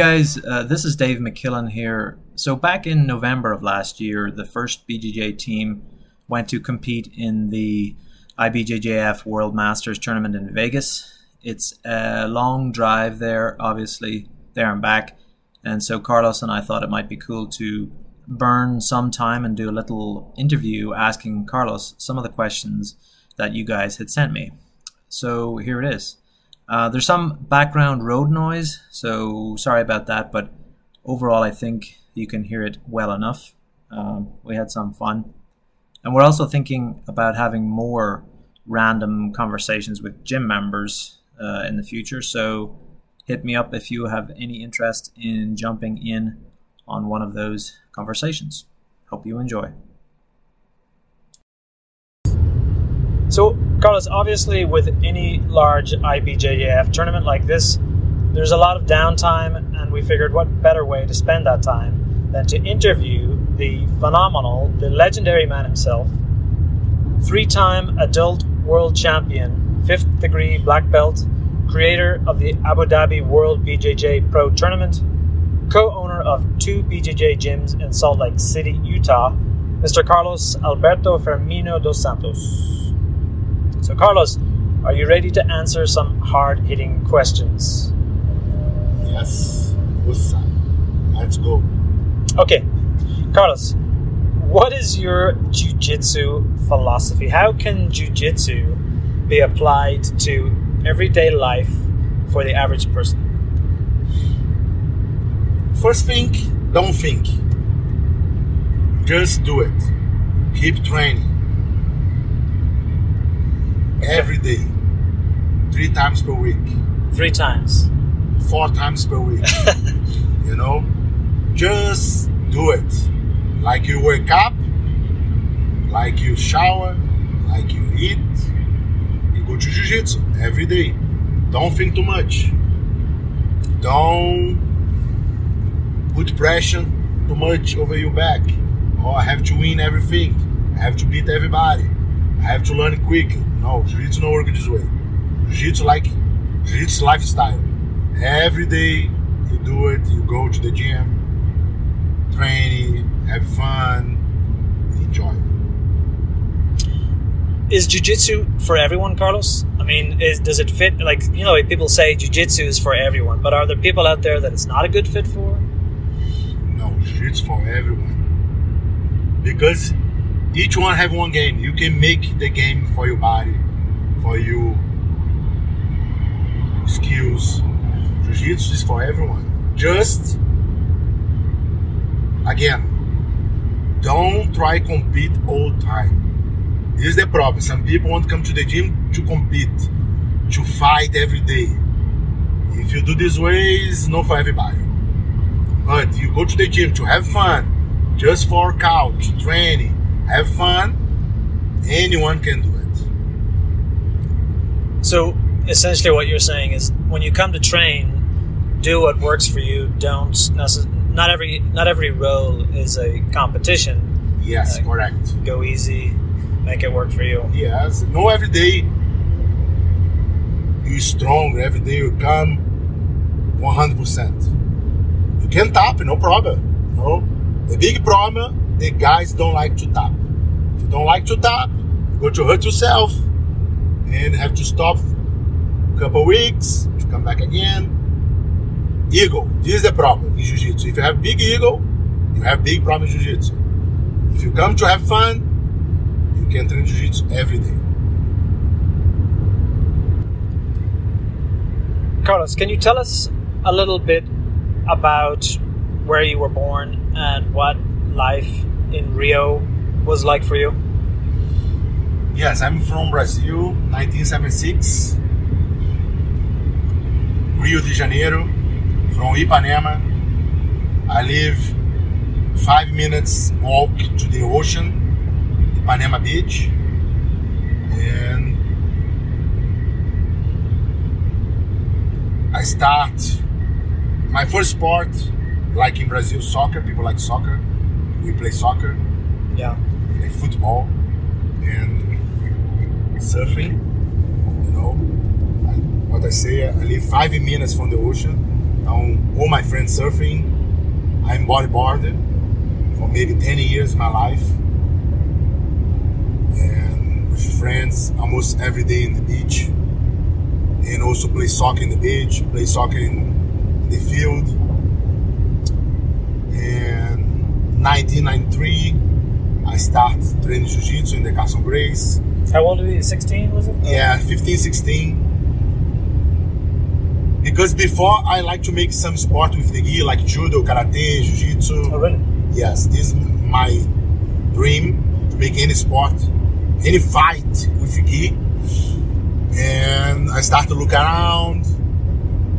Guys, uh, this is Dave McKillen here. So, back in November of last year, the first BJJ team went to compete in the IBJJF World Masters tournament in Vegas. It's a long drive there, obviously, there and back. And so, Carlos and I thought it might be cool to burn some time and do a little interview asking Carlos some of the questions that you guys had sent me. So, here it is. Uh, there's some background road noise, so sorry about that, but overall, I think you can hear it well enough. Um, we had some fun. And we're also thinking about having more random conversations with gym members uh, in the future, so hit me up if you have any interest in jumping in on one of those conversations. Hope you enjoy. So, Carlos, obviously, with any large IBJJF tournament like this, there's a lot of downtime, and we figured what better way to spend that time than to interview the phenomenal, the legendary man himself, three time adult world champion, fifth degree black belt, creator of the Abu Dhabi World BJJ Pro Tournament, co owner of two BJJ gyms in Salt Lake City, Utah, Mr. Carlos Alberto Firmino dos Santos. So, Carlos, are you ready to answer some hard hitting questions? Yes. Let's go. Okay. Carlos, what is your jiu jitsu philosophy? How can jiu jitsu be applied to everyday life for the average person? First thing, don't think. Just do it. Keep training every day, three times per week, Three times. four times per week. you know, just do it. Like you wake up, like you shower, like you eat, you go to jiu-jitsu every day. Don't think too much. Don't put pressure too much over your back. Oh, I have to win everything. I have to beat everybody. I have to learn quick. No, jiu-jitsu no work this way. Jiu-jitsu like jiu-jitsu lifestyle. Every day you do it, you go to the gym, training, have fun, enjoy. Is jiu-jitsu for everyone, Carlos? I mean, is, does it fit? Like, you know, people say jiu-jitsu is for everyone, but are there people out there that it's not a good fit for? No, jiu-jitsu for everyone. Because each one have one game. You can make the game for your body, for your skills. Jiu-jitsu is for everyone. Just again, don't try compete all time. This is the problem. Some people want to come to the gym to compete, to fight every day. If you do this way, it's not for everybody. But you go to the gym to have fun, just for workout, training, have fun. Anyone can do it. So essentially, what you're saying is, when you come to train, do what works for you. Don't necess- not every not every role is a competition. Yes, Uh, correct. Go easy, make it work for you. Yes, no every day you're strong. Every day you come 100%. You can tap, no problem. No, the big problem, the guys don't like to tap. Don't like to tap, going to hurt yourself and have to stop a couple weeks to come back again. Ego, this is the problem in jiu-jitsu. If you have big ego, you have big problem in jiu-jitsu. If you come to have fun, you can train jiu-jitsu every day. Carlos, can you tell us a little bit about where you were born and what life in Rio was like for you? Yes, I'm from Brazil, 1976. Rio de Janeiro, from Ipanema. I live five minutes walk to the ocean, Ipanema Beach. And I start my first sport, like in Brazil, soccer. People like soccer. We play soccer, Yeah. Play football, and surfing. You know, I, what I say, I live five minutes from the ocean, Um, all my friends surfing. I'm bodyboarding for maybe 10 years my life. And with friends almost every day in the beach. And also play soccer in the beach, play soccer in the field. And 1993, I start training jiu-jitsu in the Carlson Gracie. How old were you? 16, was it? Yeah, 15, 16. Because before I like to make some sport with the gi, like judo, karate, jiu-jitsu. Oh, really? Yes, this is my dream to make any sport, any fight with the gi. And I start to look around,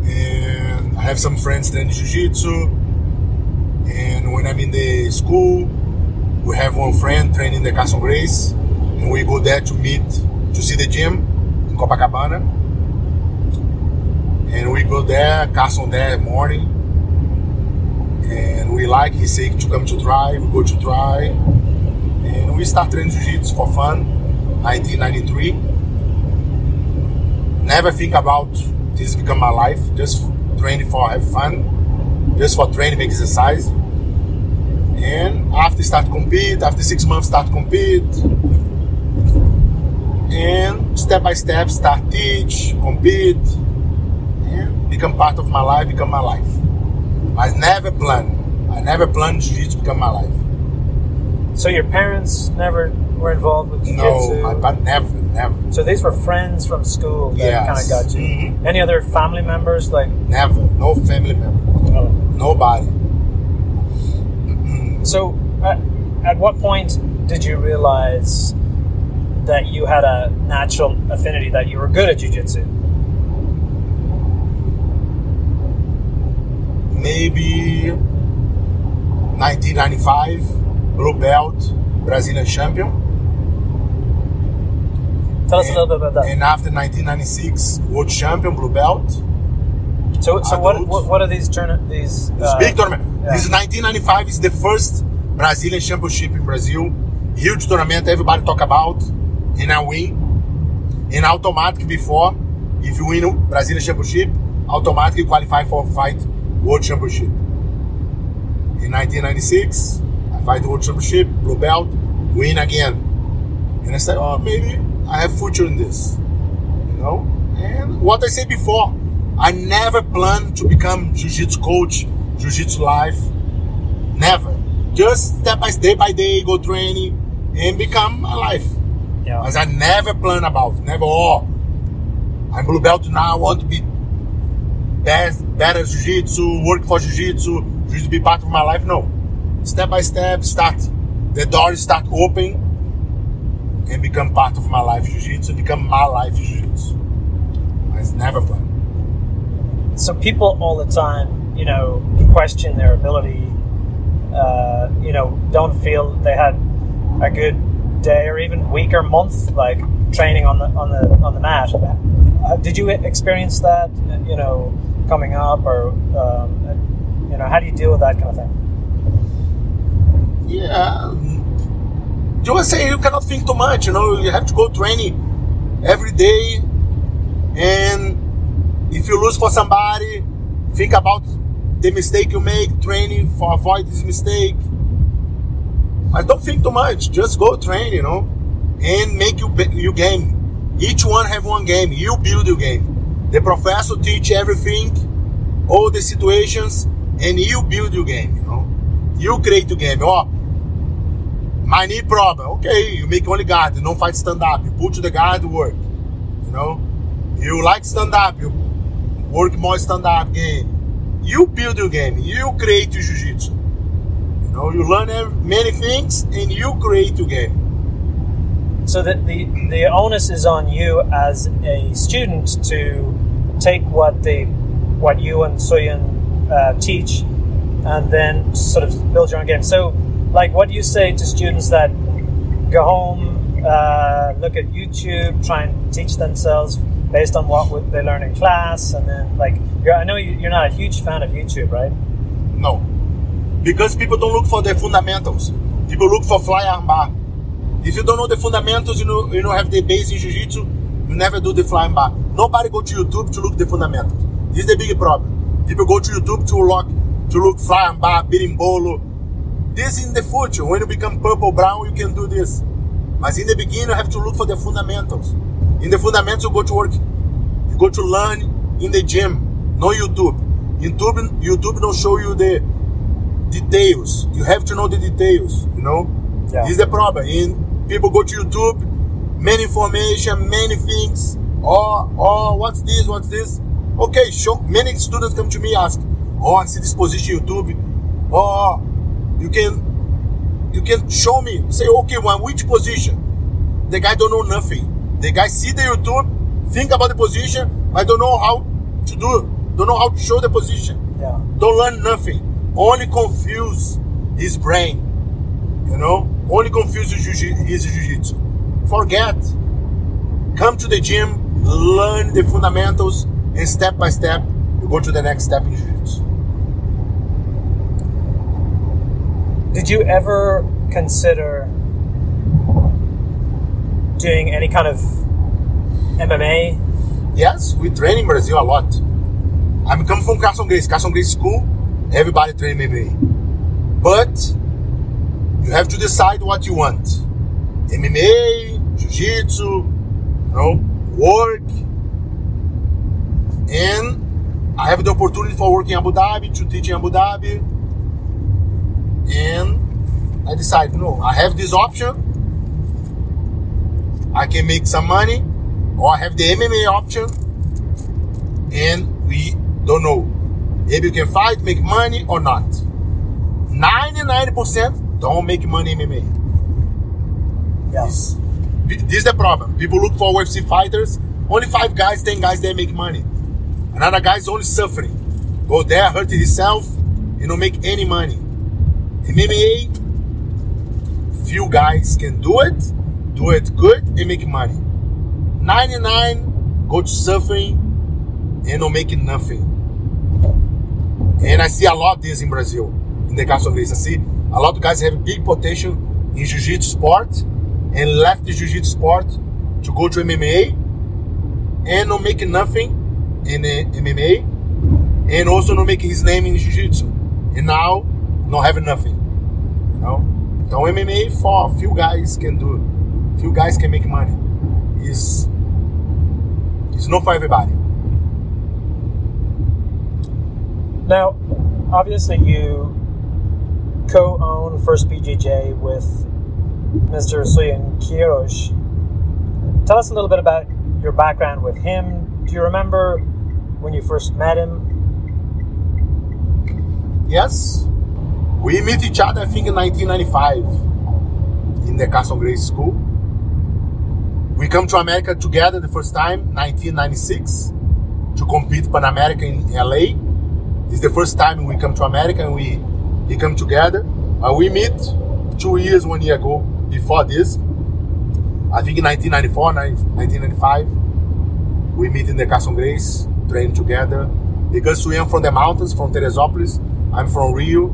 and I have some friends training jiu-jitsu. And when I'm in the school, we have one friend training the Carlson Gracie, and we go there to meet to see the gym in Copacabana. And we go there, Carlson there morning, and we like. He say to come to try. We go to try, and we start training jiu-jitsu for fun. 1993. Never think about this become my life. Just training for have fun, just for training, exercise. And after start compete, after six months start compete, and step by step start teach, compete, and become part of my life, become my life. I never plan. I never planned jiu-jitsu become my life. So your parents never were involved with No, jiu-jitsu? my but never, never, So these were friends from school that Yes. kind of got you. Mhm. Any other family members? Like, never. No family member, oh. nobody. So at, at what point did you realize that you had a natural affinity that you were good at jiu-jitsu? Maybe 1995, blue belt, Brazilian champion. Tell us a little bit about that. And after 1996, world champion, blue belt. So, so what, what what are these tourna- these uh, big tournament. Yeah. This is 1995 is the first Brazilian championship in Brazil. Huge tournament, everybody talk about. And I win. In automatic before, if you win Brazilian championship, automatically qualify for fight world championship. In 1996, I fight world championship, blue belt, win again. And I said, oh, maybe I have future in this. You know? And what I said before, I never planned to become jiu-jitsu coach, jiu-jitsu life. Never. Just step by day by day, go training and become a life. yeah. As I never planned about. Never, oh, I'm blue belt now, I want to be best, better jiu-jitsu, work for jiu-jitsu, jiu-jitsu be part of my life. No. Step by step, start. The doors start open and become part of my life jiu-jitsu, become my life jiu-jitsu. I never planned. so people all the time, you know, question their ability. Uh, you know, don't feel they had a good day or even week or month, like training on the on the on the mat. Uh, did you experience that? You know, coming up, or um, you know, how do you deal with that kind of thing? Yeah. You were saying you cannot think too much, you know, you have to go training every day. And if you lose for somebody, think about the mistake you make, training for avoid this mistake. I don't think too much. Just go train, you know, and make you your game. Each one have one game. You build your game. The professor teach everything, all the situations, and you build your game. You know, you create your game. Oh, my knee problem. Okay, you make only guard. You don't fight stand up. You put the guard work. You know, you like stand up. You work more stand up game. You build your game. You create your jiu-jitsu. You know, you learn many things and you create your game. So that the the onus is on you as a student to take what the what you and Soyun uh, teach, and then sort of build your own game. So, like, what do you say to students that go home, uh, look at YouTube, try and teach themselves based on what they learn in class, and then like, you're, I know you, you're not a huge fan of YouTube, right? No. Because people don't look for the fundamentals. People look for fly arm bar. If you don't know the fundamentals, you know you don't have the base in jiu-jitsu, you never do the flying bar. Nobody go to YouTube to look the fundamentals. This is the big problem. People go to YouTube to look to look fly bar, bolo. This in the future, when you become purple brown, you can do this. But in the beginning, you have to look for the fundamentals. In the fundamentals, you go to work, you go to learn in the gym, no YouTube. YouTube, YouTube don't show you the details. You have to know the details. You know, yeah. this is the problem. In people go to YouTube, many information, many things. Oh, oh, what's this? What's this? Okay, show. Many students come to me ask, oh, I see this position YouTube. Oh, you can, you can show me. Say, okay, one which position? The guy don't know nothing. The guy see the YouTube, think about the position, I don't know how to do. Don't know how to show the position. Yeah. Don't learn nothing. Only confuse his brain. You know, only confuse his jiu-jitsu. Forget. Come to the gym, learn the fundamentals, and step by step, you go to the next step in jiu-jitsu. Did you ever consider doing any kind of MMA? Yes, we train in Brazil a lot. I'm coming from Carlson Gracie. Carlson Gracie School, everybody train MMA. But you have to decide what you want. MMA, Jiu-Jitsu, you know, work, and I have the opportunity for working in Abu Dhabi to teach in Abu Dhabi. And I decide, no, I have this option. I can make some money, or I have the MMA option, and we don't know if you can fight, make money or not. 99% don't make money in MMA. Yes. This, this is the problem. People look for UFC fighters. Only five guys, ten guys, they make money. Another guy's only suffering. Go there, hurt himself, you don't make any money. In MMA, few guys can do it, do it good, and make money. 99 go to suffering and don't making nothing. And I see a lot of this in Brazil, in the case of this. I see a lot of guys have big potential in jiu-jitsu sport and left the jiu-jitsu sport to go to MMA and not making nothing in MMA and also not making his name in Jiu-Jitsu. And now, not having nothing. You know? Então, MMA, for few guys can do. Few guys can make money. It's, it's not for everybody. Now, obviously, you co own First BJJ with Mr. Suyan Queiroz. Tell us a little bit about your background with him. Do you remember when you first met him? Yes. We met each other, I think, in 1995 in the Carlson Gracie School. We come to America together the first time, 1996, to compete Pan America in LA. It's the first time we come to America and we, we come together. Uh, we meet two years, one year ago before this. I think in 1994, 1995, we meet in the Carlson Gracie train together because we are from the mountains, from Teresópolis. I'm from Rio,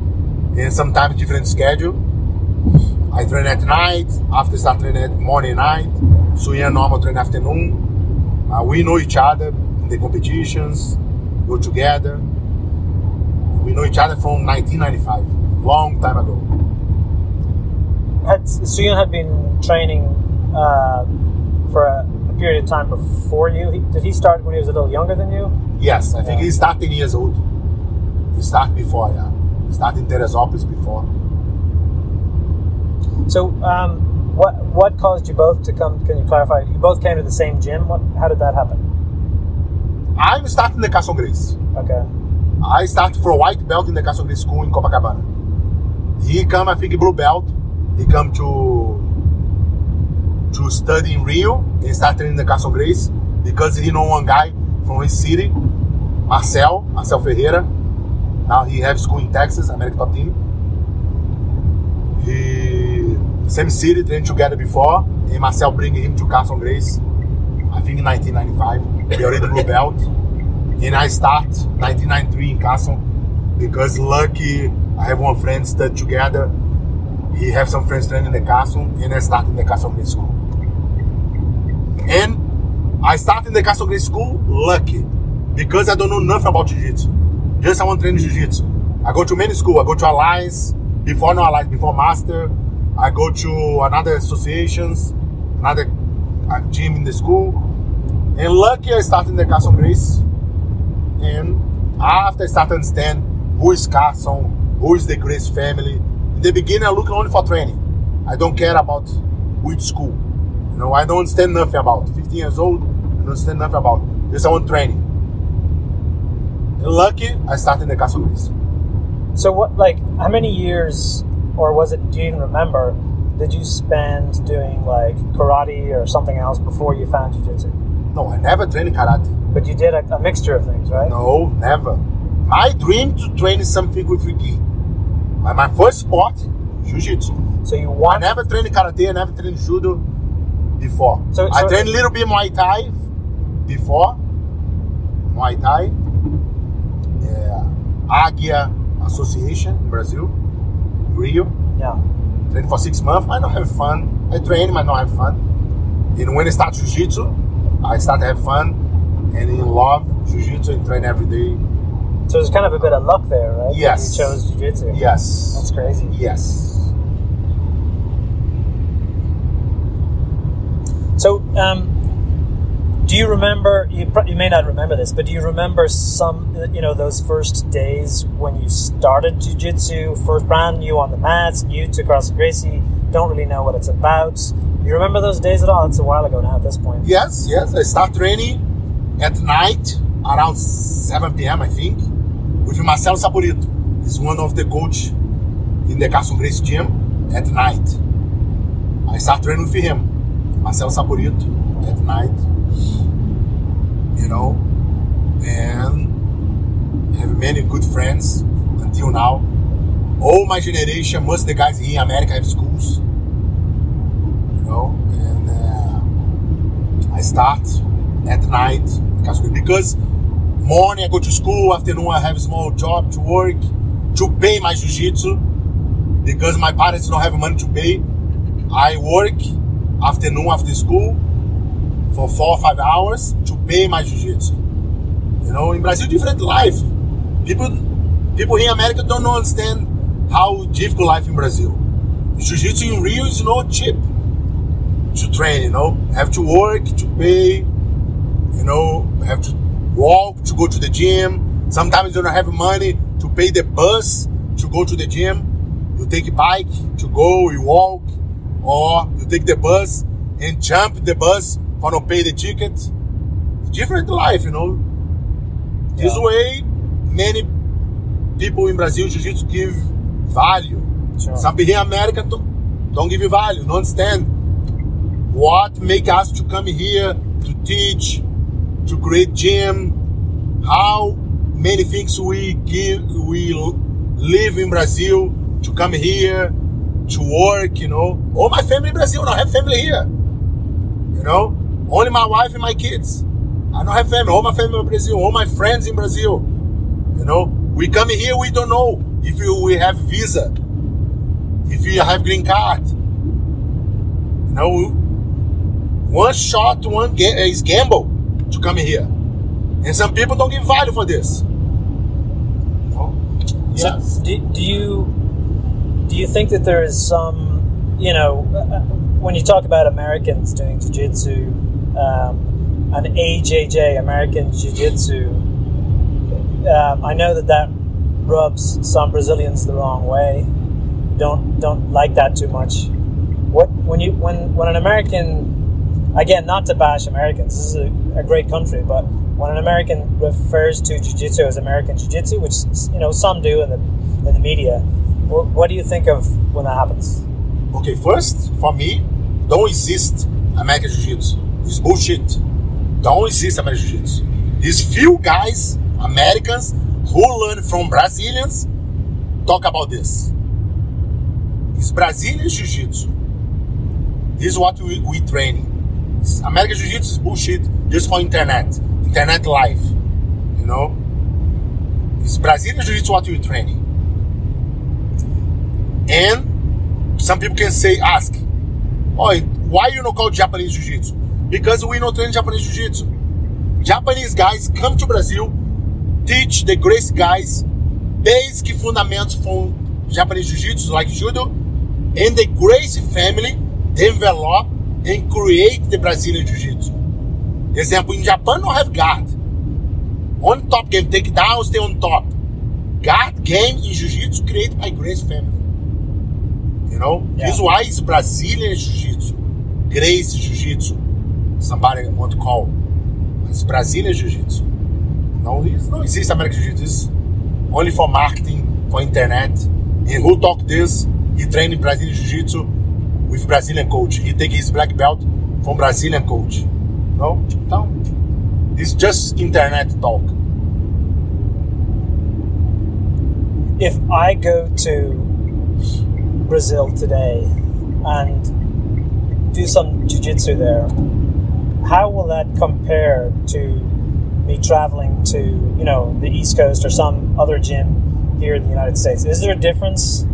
and sometimes different schedule. I train at night, after start training at morning night. Suyan normal train afternoon. Uh, we know each other in the competitions, go together. We know each other from 1995, long time ago. Had Suyan had been training uh, for a period of time before you? Did he start when he was a little younger than you? Yes, I think yeah. he started 10 years old. He started before, yeah. He started in Teresópolis before. So, um, what what caused you both to come? Can you clarify? You both came to the same gym. What? How did that happen? I'm starting the Carlson Gracie. Okay. I started for a white belt in the Carson Grace school in Copacabana. He come, I think, blue belt. He come to to study in Rio and start training the Carson Grace because he know one guy from his city, Marcel, Marcel Ferreira. Now he have school in Texas, American top team. He same city trained together before, and Marcel bring him to Carson Grace. I think in 1995, he already blue belt, and I start 1993 in Carlson because lucky I have one friend study together. He have some friends training in the Carlson, and I start in the Carlson Gracie school. And I start in the Carlson Gracie School lucky because I don't know nothing about Jiu-Jitsu. Just I want to train jiu-jitsu. I go to many school. I go to Alliance, before no Alliance, before Master. I go to another associations, another uh, gym in the school. And lucky I start in the Carlson Gracie. And after I start to understand who is Carlson, who is the Grace family, in the beginning I look only for training. I don't care about which school. You know, I don't understand nothing about. 15 years old, I don't understand nothing about. Just I want training. And lucky I started in the Carlson Gracie. So what, like, how many years, or was it? Do you even remember? Did you spend doing like karate or something else before you found jiu-jitsu? No, I never trained karate. But you did a, a mixture of things, right? No, never. My dream to train something with gi. My, my first sport, jiu-jitsu. So you I want never trained karate, I never trained judo before. So- I so- trained a little bit Muay Thai before. Muay Thai. Yeah. Águia Association in Brazil, Rio. yeah. Trained for six months, I don't have fun. I train, but not have fun. And when I start jiu-jitsu, I start to have fun and in love jiu-jitsu and train every day. So there's kind of a bit of luck there, right? Yes. You chose jiu-jitsu. Yes. That's crazy. Yes. So, um, do you remember? You, you may not remember this, but do you remember some? You know, those first days when you started jiu-jitsu, first brand new on the mats, new to Carlson Gracie, don't really know what it's about. You remember those days at all? It's a while ago now. At this point. Yes, yes. I start training at night around 7 p.m. I think with Marcelo Saporito. He's one of the coach in the Carlson Gracie gym at night. I start training with him, Marcelo Saporito, at night. You know, and have many good friends until now. All my generation, most of the guys here in America have schools. You know, and uh, I start at night because- because morning I go to school, afternoon I have a small job to work to pay my jiu-jitsu because my parents don't have money to pay. I work afternoon after school for four or five hours to pay my jiu-jitsu. You know, in Brazil, different life. People, people here in America don't understand how difficult life in Brazil. Jiu-jitsu in Rio is not cheap to train, you know. Have to work to pay, you know, have to walk to go to the gym. Sometimes you don't have money to pay the bus to go to the gym. You take a bike to go, you walk, or you take the bus and jump the bus for not pay the ticket. Different life, you know. This way, many people in Brazil Jiu-Jitsu give value. Sure. Some people here in America don't, don't give you value, don't understand what make us to come here to teach, to create gym, how many things we give, we live in Brazil to come here to work, you know. All my family in Brazil, I have family here. You know, only my wife and my kids. I don't have family. All my family in Brazil, all my friends in Brazil. You know, we come here, we don't know if we have visa, if you have green card. You know, one shot, one ga- is gamble to come here, and some people don't give value for this. So do, do you do you think that there is some you know uh, when you talk about Americans doing jiu-jitsu um, and AJJ American jiu-jitsu um, I know that that rubs some Brazilians the wrong way. Don't don't like that too much. What when you when when an American again not to bash Americans this is a, a great country but when an American refers to jiu-jitsu as American jiu-jitsu which you know some do in the in the media what, what do you think of when that happens Okay, first, for me, don't exist American Jiu-Jitsu. It's bullshit. Don't exist American Jiu-Jitsu. These few guys, Americans, who learn from Brazilians, talk about this. It's Brazilian Jiu-Jitsu. This is what we, we training. American Jiu-Jitsu is bullshit just for internet. Internet life. You know? It's Brazilian Jiu-Jitsu what we training. And some people can say, ask, why you not call Japanese Jiu-Jitsu? Because we not train Japanese Jiu-Jitsu. Japanese guys come to Brazil, teach the Gracie guys basic fundamentals from Japanese Jiu-Jitsu like Judo, and the Gracie family develop and create the Brazilian Jiu-Jitsu. Example, in Japan don't have guard. On top game, takedown, stay on top. Guard game in Jiu-Jitsu created by Gracie family. You know? Yeah. This is why Brazilian Jiu-Jitsu. Gracie Jiu-Jitsu. Somebody want to call. It's Brazilian Jiu-Jitsu. Não, não existe American Jiu-Jitsu. It's only for marketing, for internet. And who talk this? He train in Brazilian Jiu-Jitsu with Brazilian coach. He take his black belt from Brazilian coach. No? Então, it's just internet talk. if I go to Brazil today and do some jiu-jitsu there, how will that compare to me traveling to, you know, the East Coast or some other gym here in the United States? Is there a difference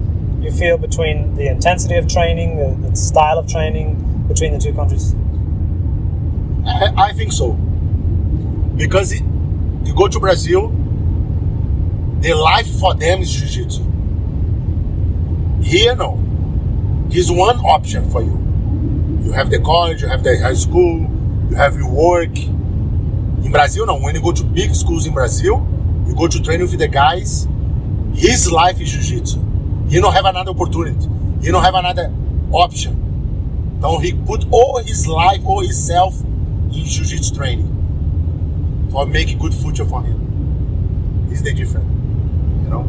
you feel between the intensity of training, the, the style of training between the two countries? I, I think so. Because it, you go to Brazil, the life for them is jiu-jitsu. Here, no. Here's one option for you. You have the college, you have the high school, you have your work. In Brazil, no. When you go to big schools in Brazil, you go to training with the guys. His life is jiu-jitsu. He don't have another opportunity. He don't have another option. Então he put all his life, all himself in jiu-jitsu training for make a good future for him. Is the difference, you know?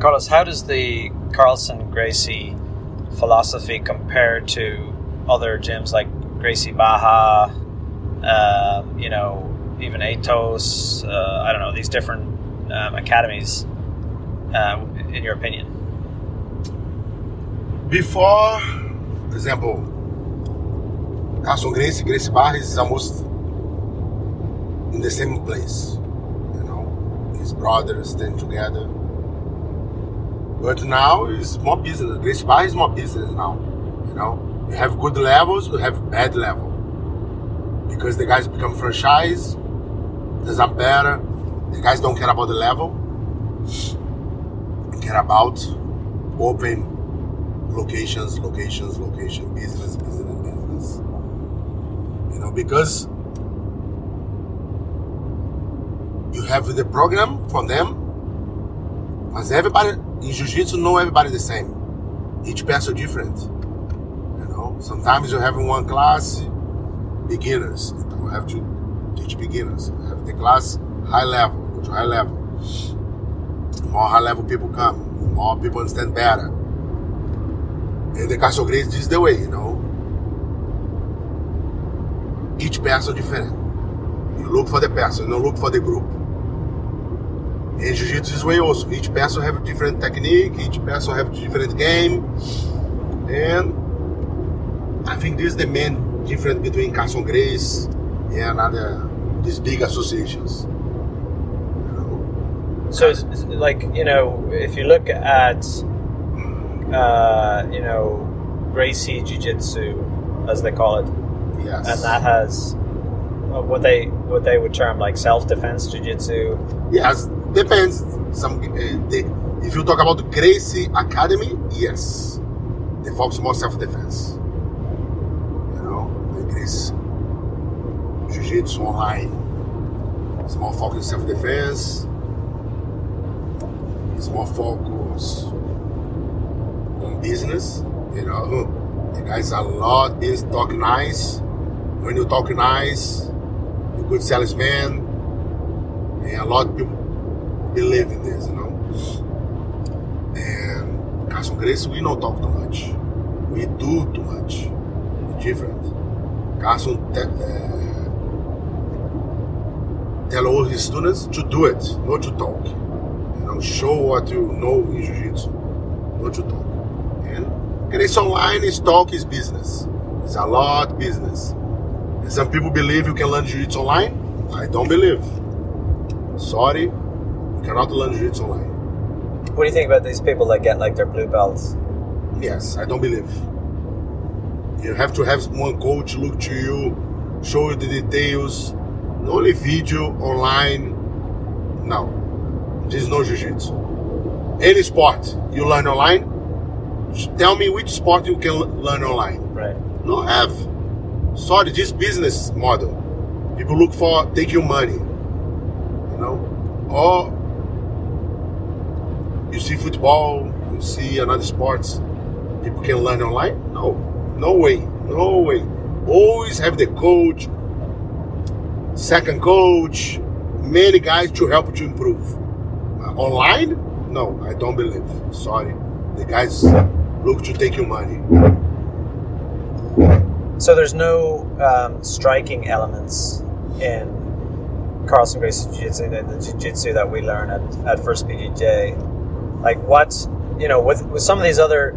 Carlos, how does the Carlson Gracie philosophy compare to other gyms like Gracie Barra, um, you know, even Atos, uh, I don't know, these different um, academies, uh, in your opinion? Before, for example, Carlson Gracie, Gracie Barra is almost in the same place. You know, his brothers stand together. But now it's more business. Gracie Barra is more business now. You know, you have good levels, you have bad level. Because the guys become franchise, there's a better. The guys don't care about the level. They care about open locations, locations, location, business, business, business. You know, because you have the program from them, but everybody in jiu-jitsu know everybody the same. Each person different. You know, sometimes you have in one class beginners. You have to teach beginners. Have the class high level, go to high level. More high level people come, more people understand better. And the Castle Grace is the way, you know. Each person different. You look for the person, you don't look for the group. In Jiu-Jitsu this way also. Each person have different technique, each person have different game. And I think this is the main difference between Castle Grace and other these big associations. So, like you know, if you look at, uh, you know, Gracie Jiu Jitsu, as they call it, Yes. and that has uh, what they what they would term like self defense Jiu Jitsu. Yes, depends. Some uh, the, if you talk about the Gracie Academy, yes, they focus more self defense. You know, the Gracie Jiu Jitsu online. More focus self defense. It's more focus on business. You know, the guys a lot is talk nice. When you talk nice, you're good salesman. And a lot of people believe in this, you know. And Carson Grace, we don't talk too much. We do too much. Different. Carson uh, tell all his students to do it, not to talk. You know, show what you know in Jiu-Jitsu, not to talk. And Grace Online is talk is business. It's a lot business. And some people believe you can learn Jiu-Jitsu online. I don't believe. Sorry, you cannot learn Jiu-Jitsu online. What do you think about these people that get like their blue belts? Yes, I don't believe. You have to have one coach look to you, show you the details. Only video online. No, this is no jiu-jitsu. Any sport you learn online. Tell me which sport you can learn online. Right. No have. Sorry, this business model. People look for take your money. You know, or you see football, you see another sports. People can learn online. No, no way, no way. Always have the coach, second coach, many guys to help to improve. Uh, online? No, I don't believe. Sorry, the guys look to take your money. So there's no um, striking elements in Carlson Gracie Jiu-Jitsu, the, the Jiu-Jitsu that we learn at, at First BJJ. Like what, you know, with, with some of these other,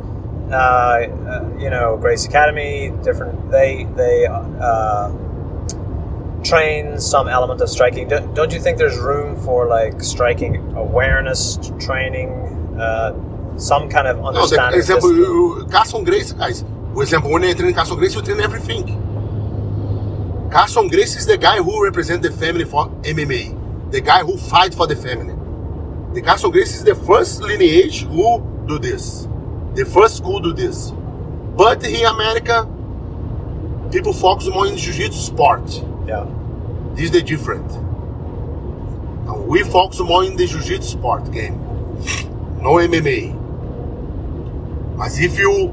uh, uh, you know, Gracie Academy, different, they, they uh, train some element of striking. Don't, don't you think there's room for like striking awareness training, uh, some kind of No, the understanding? example, system? you- Carlson Gracie, guys. For example, when I train Carlson Gracie, you train everything. Carlson Gracie is the guy who represents the family for MMA. The guy who fight for the family. The Carlson Gracie is the first lineage who do this. The first school do this. But in America, people focus more in jiu-jitsu sport. Yeah. This is the different. And we focus more in the jiu-jitsu sport game. No MMA. Mas if you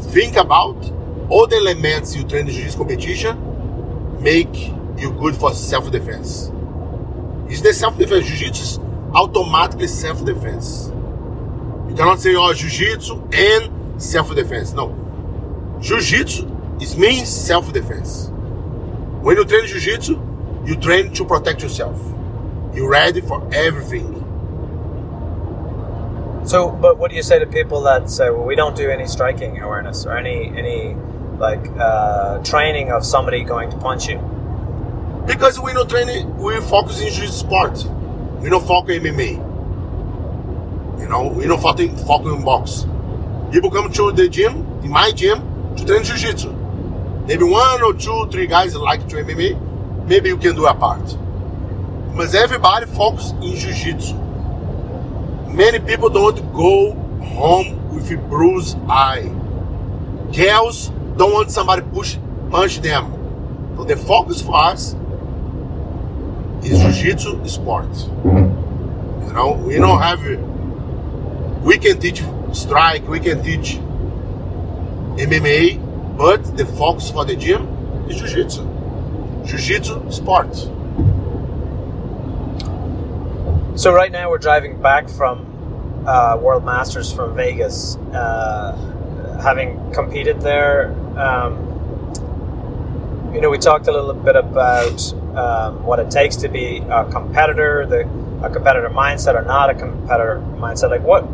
think about all the elements you train in jiu-jitsu competition, make you good for self-defense. It's the self-defense. Jiu-jitsu is automatically self-defense. You cannot say, oh, jiu-jitsu and self-defense. No. Jiu-jitsu is means self-defense. When you train jiu-jitsu, you train to protect yourself. You're ready for everything. So, but what do you say to people that say, "Well, we don't do any striking awareness or any any like uh, training of somebody going to punch you"? Because we not training, we focus in jiu-jitsu sport. We don't focus MMA. You know, we don't focus focus in box. People come to the gym, in my gym, to train jiu-jitsu. Maybe one or two, three guys like to MMA. Maybe you can do a part. But everybody focus in jiu-jitsu. Many people don't go home with a bruised eye. Girls don't want somebody push punch them. So the focus for us is jiu-jitsu sport. You know, we don't have. We can teach strike, we can teach MMA, but the focus for the gym is jiu-jitsu. Jiu-jitsu. So right now we're driving back from uh, World Masters from Vegas, uh, having competed there. Um, you know, we talked a little bit about um, what it takes to be a competitor, the a competitor mindset or not a competitor mindset. Like what,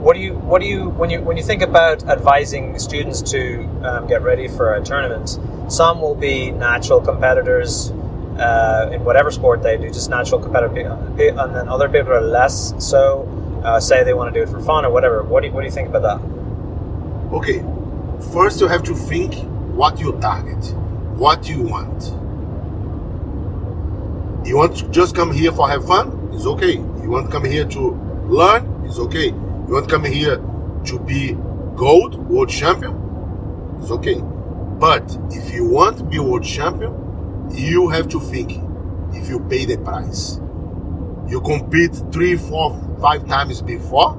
what do you, what do you, when you when you think about advising students to um, get ready for a tournament? Some will be natural competitors uh, in whatever sport they do, just natural competitive, and then other people are less so. Uh, say they want to do it for fun or whatever. What do you, what do you think about that? Okay, first you have to think what you target, what you want. You want to just come here for have fun? It's okay. You want to come here to learn? It's okay. You want to come here to be gold world champion? It's okay. But if you want to be world champion, you have to think if you pay the price. You compete three, four, five times before.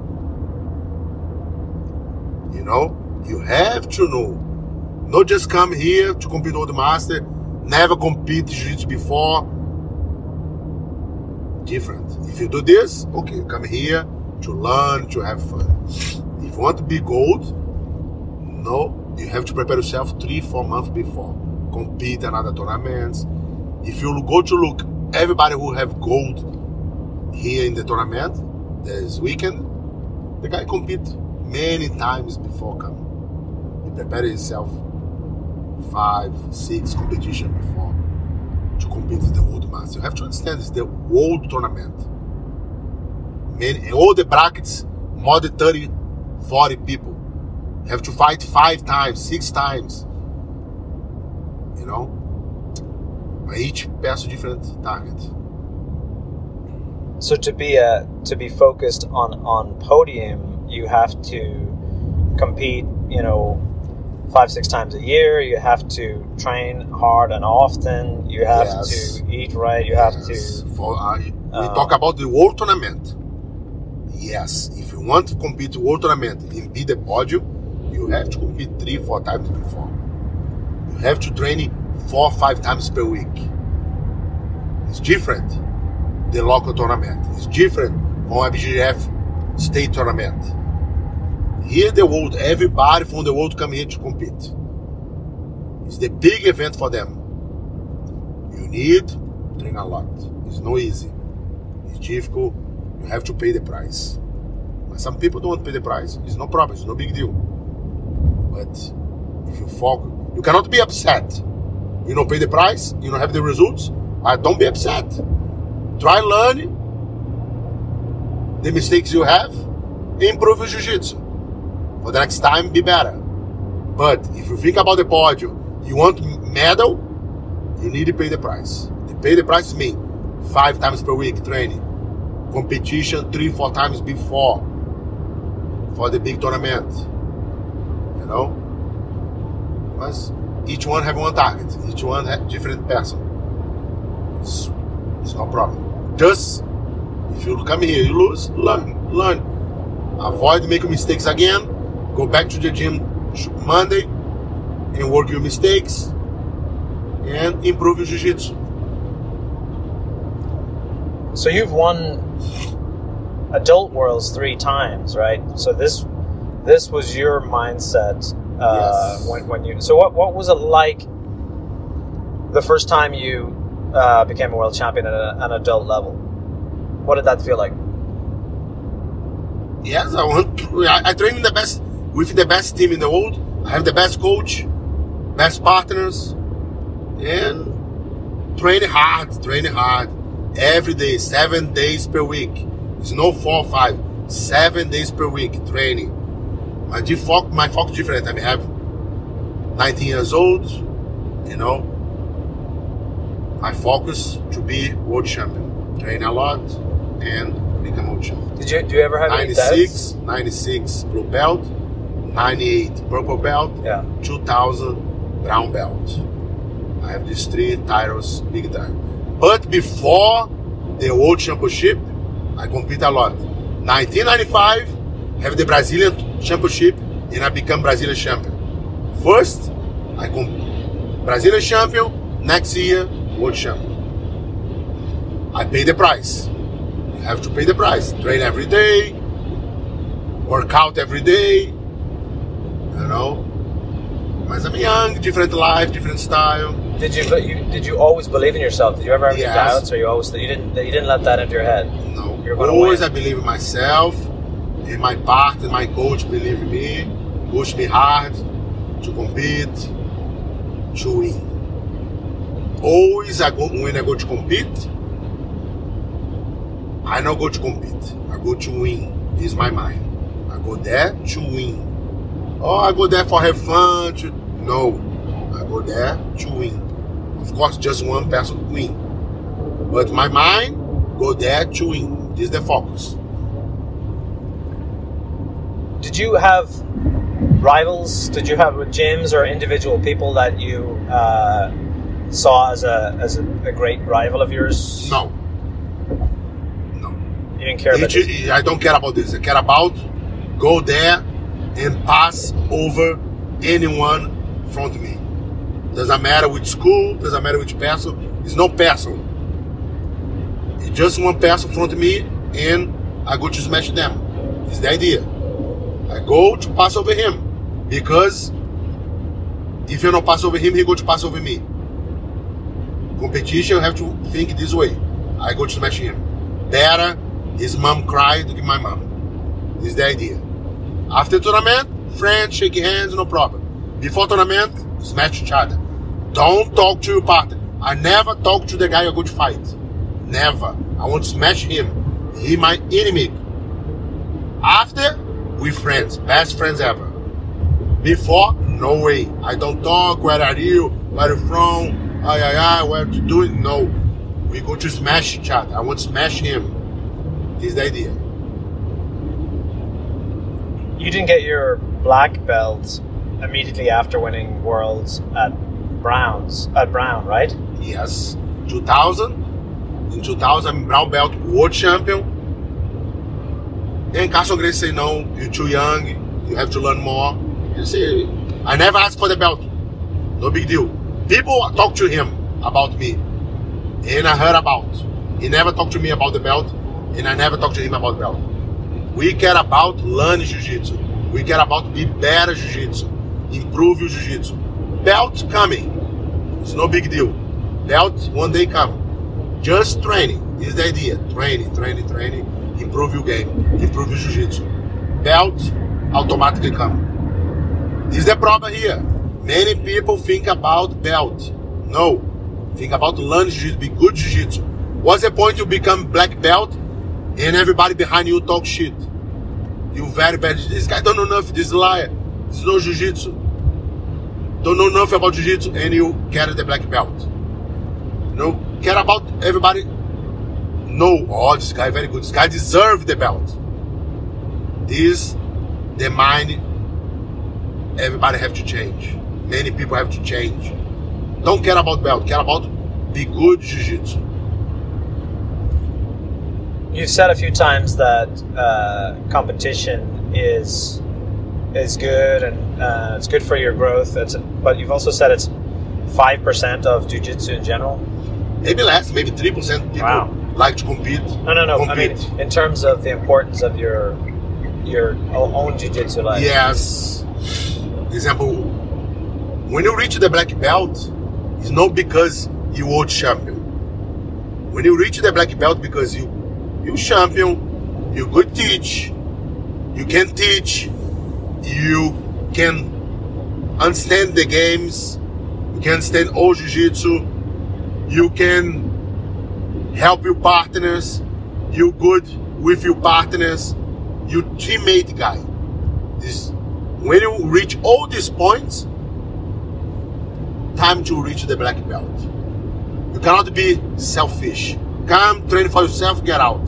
You know, you have to know. Not just come here to compete with the master, never compete jiu-jitsu before. Different. If you do this, okay, come here to learn, to have fun. If you want to be gold, no, you have to prepare yourself three, four months before. Compete in other tournaments. If you go to look, everybody who have gold here in the tournament this weekend, the guy compete many times before coming. He prepare himself five, six competition before to compete in the World Master. You have to understand it's the world tournament. Many, in all the brackets, more than 30, 40 people. Have to fight five times, six times. You know. Each pass a different target. So to be a to be focused on on podium, you have to compete. You know, five six times a year. You have to train hard and often. You have Yes. to eat right. You have to. For, uh, we Uh, talk about the world tournament. Yes, if you want to compete world tournament and be the podium, you have to compete three, four times before. You have to train four, five times per week. It's different. The local tournament It's different from IBJJF state tournament. Here, the world, everybody from the world come here to compete. It's the big event for them. You need to train a lot. It's not easy. It's difficult. You have to pay the price. Some people don't pay the price. It's no problem. It's no big deal. But if you focus, you cannot be upset. You don't pay the price. You don't have the results. But don't be upset. Try learn the mistakes you have. Improve your jiu-jitsu. For the next time, be better. But if you think about the podium, you want medal, you need to pay the price. The pay the price mean five times per week training, competition three, four times before for the big tournament. You know, because each one have one target, each one have different person. It's, it's no problem. Just if you come here, you lose, learn, learn. Avoid making mistakes again. Go back to the gym Monday and work your mistakes and improve your jiu-jitsu. So you've won adult worlds three times, right? So this this was your mindset uh, Yes. when, when you. So what what was it like the first time you uh, became a world champion at a, an adult level? What did that feel like? Yes, I want. To, I, I train in the best with the best team in the world. I have the best coach, best partners, and train hard, train hard every day, seven days per week. It's no four, five, seven days per week training. My default, my focus different. I have 19 years old, you know. My focus to be world champion. Train a lot and become world champion. Did you do you ever have any 96, 96 blue belt, 98 purple belt. Yeah. 2000 brown belt. I have these three titles big time. But before the World Championship, I compete a lot. 1995, have the Brazilian Championship and I become Brazilian champion. First, I come Brazilian champion. Next year, world champion. I pay the price. You have to pay the price. Train every day, work out every day. You know. Mas I'm young, different life, different style. Did you, you did you always believe in yourself? Did you ever have any doubts, or you always you didn't you didn't let that into your head? No, You're always win. I believe in myself, in my part, and my coach believe in me, push me hard to compete, to win. Always I go when I go to compete, I not go to compete. I go to win. Is my mind. I go there to win. Oh, I go there for have fun. To, no, I go there chewing. Of course, just one person win. But my mind go there chewing. This is the focus. Did you have rivals? Did you have with gyms or individual people that you uh, saw as a as a, a great rival of yours? No. No. you didn't care about. Each- this. I don't care about this. I care about go there and pass over anyone front of me. Doesn't matter which school, doesn't matter which person. It's no person. It's just one person front of me and I go to smash them. It's the idea. I go to pass over him because if you don't pass over him, he go to pass over me. Competition, you have to think this way. I go to smash him. Better his mom cried than my mom. Is the idea. After tournament, friends, shake hands, no problem. Before tournament, smash each other. Don't talk to your partner. I never talk to the guy go to fight. Never. I want to smash him. He my enemy. After, we friends, best friends ever. Before, No way. I don't talk. Where are you? Where are you from? Ay, ay, ay. Where to do it? No. We go to smash each other. I want to smash him. Is the idea. You didn't get your black belt immediately after winning worlds at Browns at Brown, right? Yes. 2000. In 2000, brown belt world champion. And Carlson Gracie say, no, you're too young. You have to learn more. You see, I never asked for the belt. No big deal. People talk to him about me. And I heard about. He never talked to me about the belt. And I never talked to him about the belt. We care about learning jiu-jitsu. We care about be better jiu-jitsu. Improve your jiu-jitsu. Belt coming. It's no big deal. Belt one day come. Just training is the idea. Training, training, training. Improve your game. Improve your jiu-jitsu. Belt automatically come. Is the problem here. Many people think about belt. No. Think about learning jiu-jitsu. Be good jiu-jitsu. What's the point to become black belt and everybody behind you talk shit? You very bad. This guy don't know nothing. This liar. This is no jiu-jitsu. Don't know nothing about jiu-jitsu and you carry the black belt. You know, care about everybody. No, oh, this guy very good. This guy deserve the belt. This, the mind. Everybody have to change. Many people have to change. Don't care about belt. Care about be good jiu-jitsu. You've said a few times that uh, competition is is good and uh, it's good for your growth. It's, but you've also said it's five percent of jujitsu in general. Maybe less, maybe three percent people Wow. like to compete. No, no, no. Compete. I mean, in terms of the importance of your your own jujitsu life. Yes. Example, when you reach the black belt, it's not because you world champion. When you reach the black belt, because you you champion, you good teach, you can teach, you can understand the games, you can understand all jiu-jitsu, you can help your partners, you good with your partners, you teammate guy. This when you reach all these points, time to reach the black belt. You cannot be selfish. Come train for yourself, get out.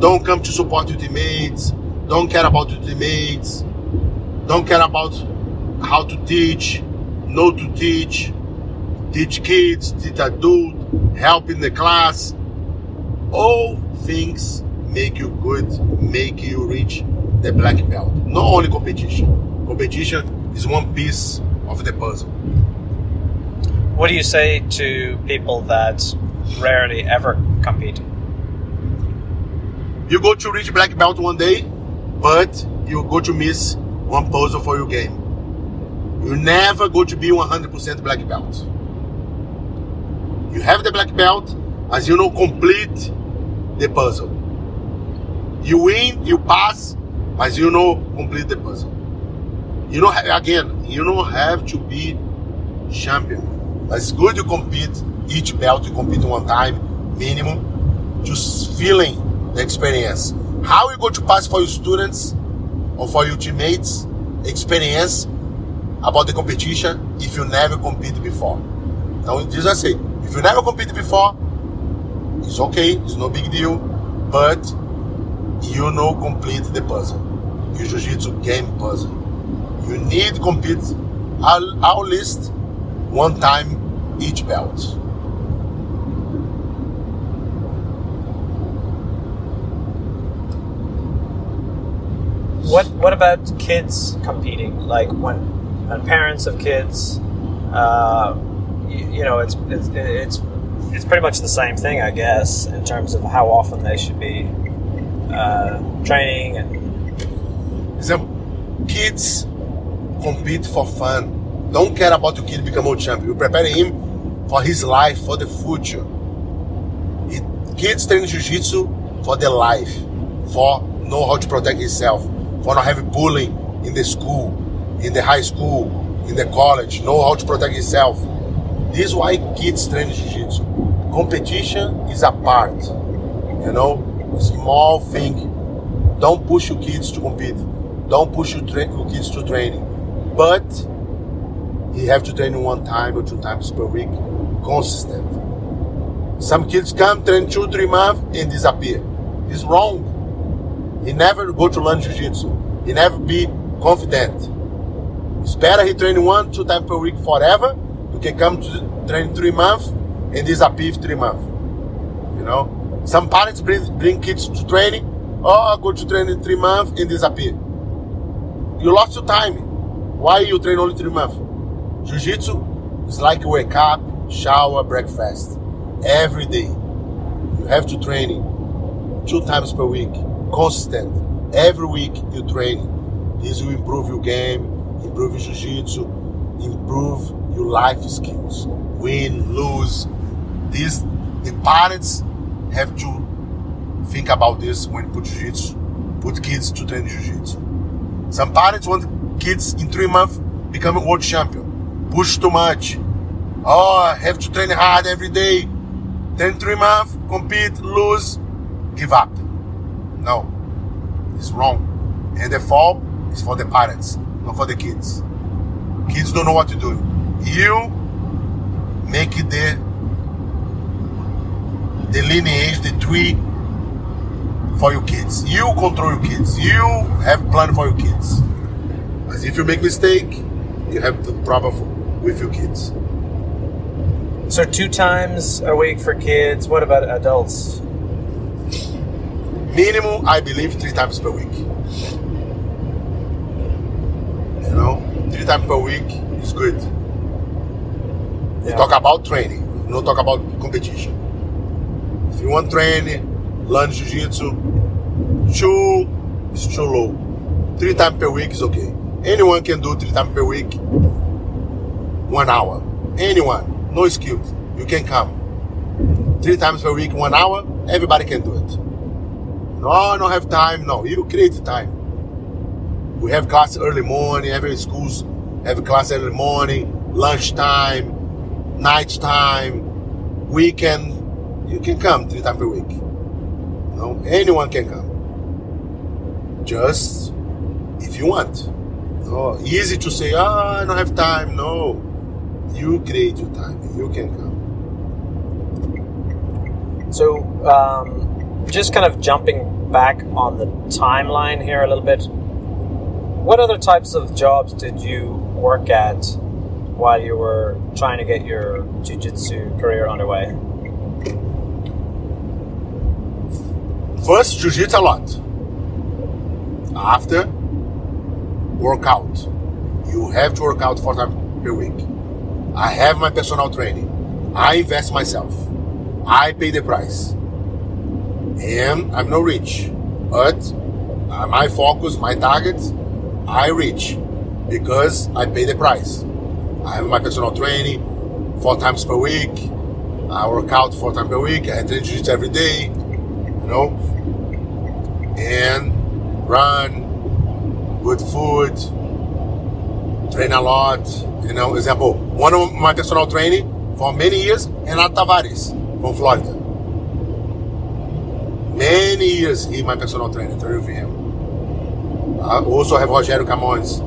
Don't come to support your teammates. Don't care about your teammates. Don't care about how to teach, know to teach, teach kids, teach adult, help in the class. All things make you good, make you reach the black belt. Not only competition. Competition is one piece of the puzzle. What do you say to people that rarely ever compete? You go to reach black belt one day, but you go to miss one puzzle for your game. You never go to be 100% black belt. You have the black belt as you know complete the puzzle. You win, you pass, as you know complete the puzzle. You know again, you don't have to be champion. It's good to compete each belt you compete one time minimum, just feeling the experience. How you go to pass for your students for your teammates experience about the competition if you never competed before. Now this I say, if you never competed before, it's okay, it's no big deal, but you know complete the puzzle. Your jiu-jitsu game puzzle. You need compete at least one time each belt. What What about kids competing? Like when, when parents of kids, uh, you, you know, it's it's it's it's pretty much the same thing, I guess, in terms of how often they should be uh, training and Example, kids compete for fun. Don't care about the kid become a champion. You prepare him for his life, for the future. It, kids train jiu-jitsu for their life, for know how to protect himself, for not having bullying in the school, in the high school, in the college, know how to protect yourself. This is why kids train jiu-jitsu. Competition is a part, you know, small thing. Don't push your kids to compete. Don't push your, tra- your kids to training. But he have to train one time or two times per week, consistent. Some kids come, train two, three months, and disappear. It's wrong. He never go to learn jiu-jitsu. He never be confident. It's better he train one, two times per week forever. You can come to train three months and disappear three months. You know, some parents bring, bring kids to training. Oh, I go to training three months and disappear. You lost your time. Why you train only three months? Jiu-jitsu is like wake up, shower, breakfast every day. You have to train two times per week, consistent. Every week you train. This will improve your game, improve your jiu-jitsu, improve your life skills. Win, lose. This the parents have to think about this when put jiu-jitsu, put kids to train jiu-jitsu. Some parents want kids in three months become a world champion push too much. Oh, I have to train hard every day. Then three months, compete, lose, give up. No, it's wrong. And the fault is for the parents, not for the kids. Kids don't know what to do. You make the the lineage, the tree for your kids. You control your kids. You have plan for your kids. As if you make mistake, you have the problem with your kids. So two times a week for kids. What about adults? Minimum, I believe, three times per week. You know, three times per week is good. We yeah. talk about training, we don't talk about competition. If you want training, learn jiu-jitsu, two is too low. Three times per week is okay. Anyone can do three times per week one hour. Anyone, no excuse. You can come. Three times per week, one hour, everybody can do it. No, I don't have time. No, you create time. We have class early morning, every schools have class early morning, lunchtime, night time, weekend. You can come three times a week. No, anyone can come. Just if you want. No, easy to say, oh, I don't have time. No you create your time. You can come. So, um, just kind of jumping back on the timeline here a little bit. What other types of jobs did you work at while you were trying to get your jiu-jitsu career underway? First, jiu-jitsu a lot. After, workout. You have to work out four times per week. I have my personal training. I invest myself. I pay the price. And I'm not rich. But uh, my focus, my target, I reach because I pay the price. I have my personal training four times per week. I work out four times per week. I train jiu-jitsu every day, you know, and run, good food, train a lot. You know, example, one of my personal training for many years, Renato Tavares from Florida. Many years he my personal trainer, training with him. Uh, I also have Rogério Camões.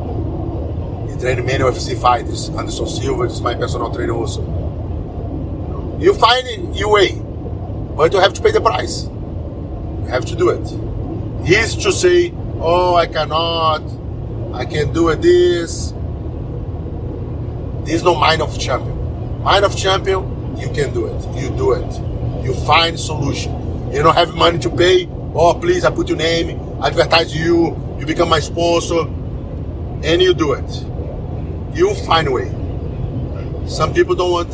He trained many UFC fighters. Anderson Silva is my personal trainer also. You find your way, but you have to pay the price. You have to do it. He's to say, oh, I cannot, I can do it this, there's no mind of champion. Mind of champion, you can do it. You do it. You find solution. You don't have money to pay. Oh, please, I put your name, advertise you, you become my sponsor, and you do it. You find a way. Some people don't want.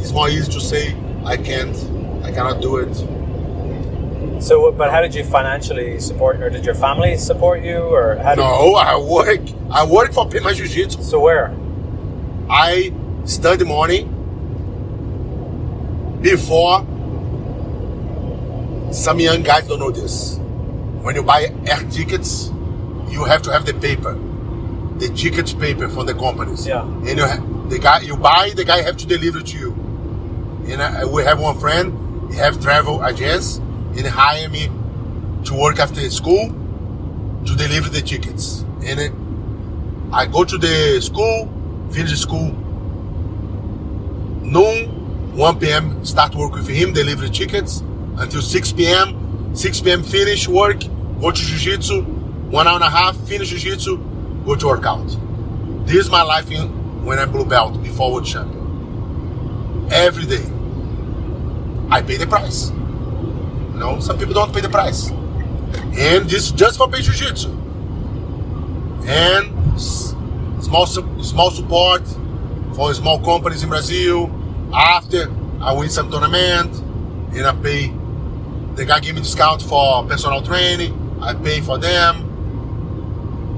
It's more easy to say, I can't, I cannot do it. So, but how did you financially support, or did your family support you, or how? no, I work. I work for Pima Jiu Jitsu. So where? I study morning before some young guys don't know this. When you buy air tickets, you have to have the paper, the ticket paper from the companies. Yeah. And you have, the guy you buy, the guy have to deliver to you. And I, we have one friend, he have travel agents, and he hire me to work after school to deliver the tickets. And it, I go to the school, finish school. Noon, 1 p.m. start work with him, deliver the tickets until 6 p.m. 6 p.m. finish work, go to jiu-jitsu, one hour and a half, finish jiu-jitsu, go to workout. This is my life in, when I'm blue belt before world champion. Every day. I pay the price. You know, some people don't pay the price. And this just for pay jiu-jitsu. And small small support for small companies in Brazil. After I win some tournament, and I pay. The guy give me discount for personal training. I pay for them.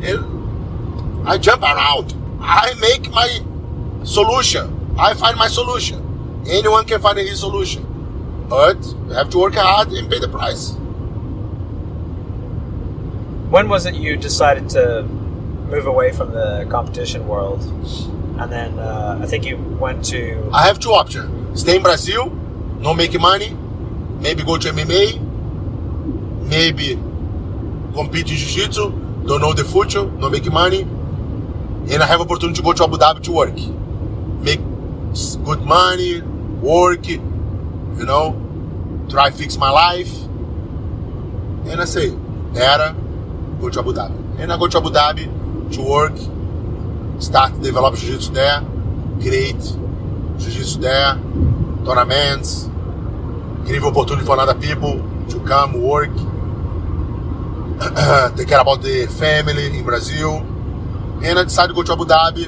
And I jump around. I make my solution. I find my solution. Anyone can find his solution. But you have to work hard and pay the price. When was it you decided to move away from the competition world? And then uh, I think you went to. I have two options: stay in Brazil, not making money, maybe go to MMA, maybe compete in Jiu-Jitsu, don't know the future, not make money, and I have opportunity to go to Abu Dhabi to work, make good money, work, you know, try fix my life. And I say, better go to Abu Dhabi. And I go to Abu Dhabi to work, start develop jiu-jitsu there, create jiu-jitsu there, tournaments, give opportunity for other people to come work, take care about the family in Brazil. And I decided to go to Abu Dhabi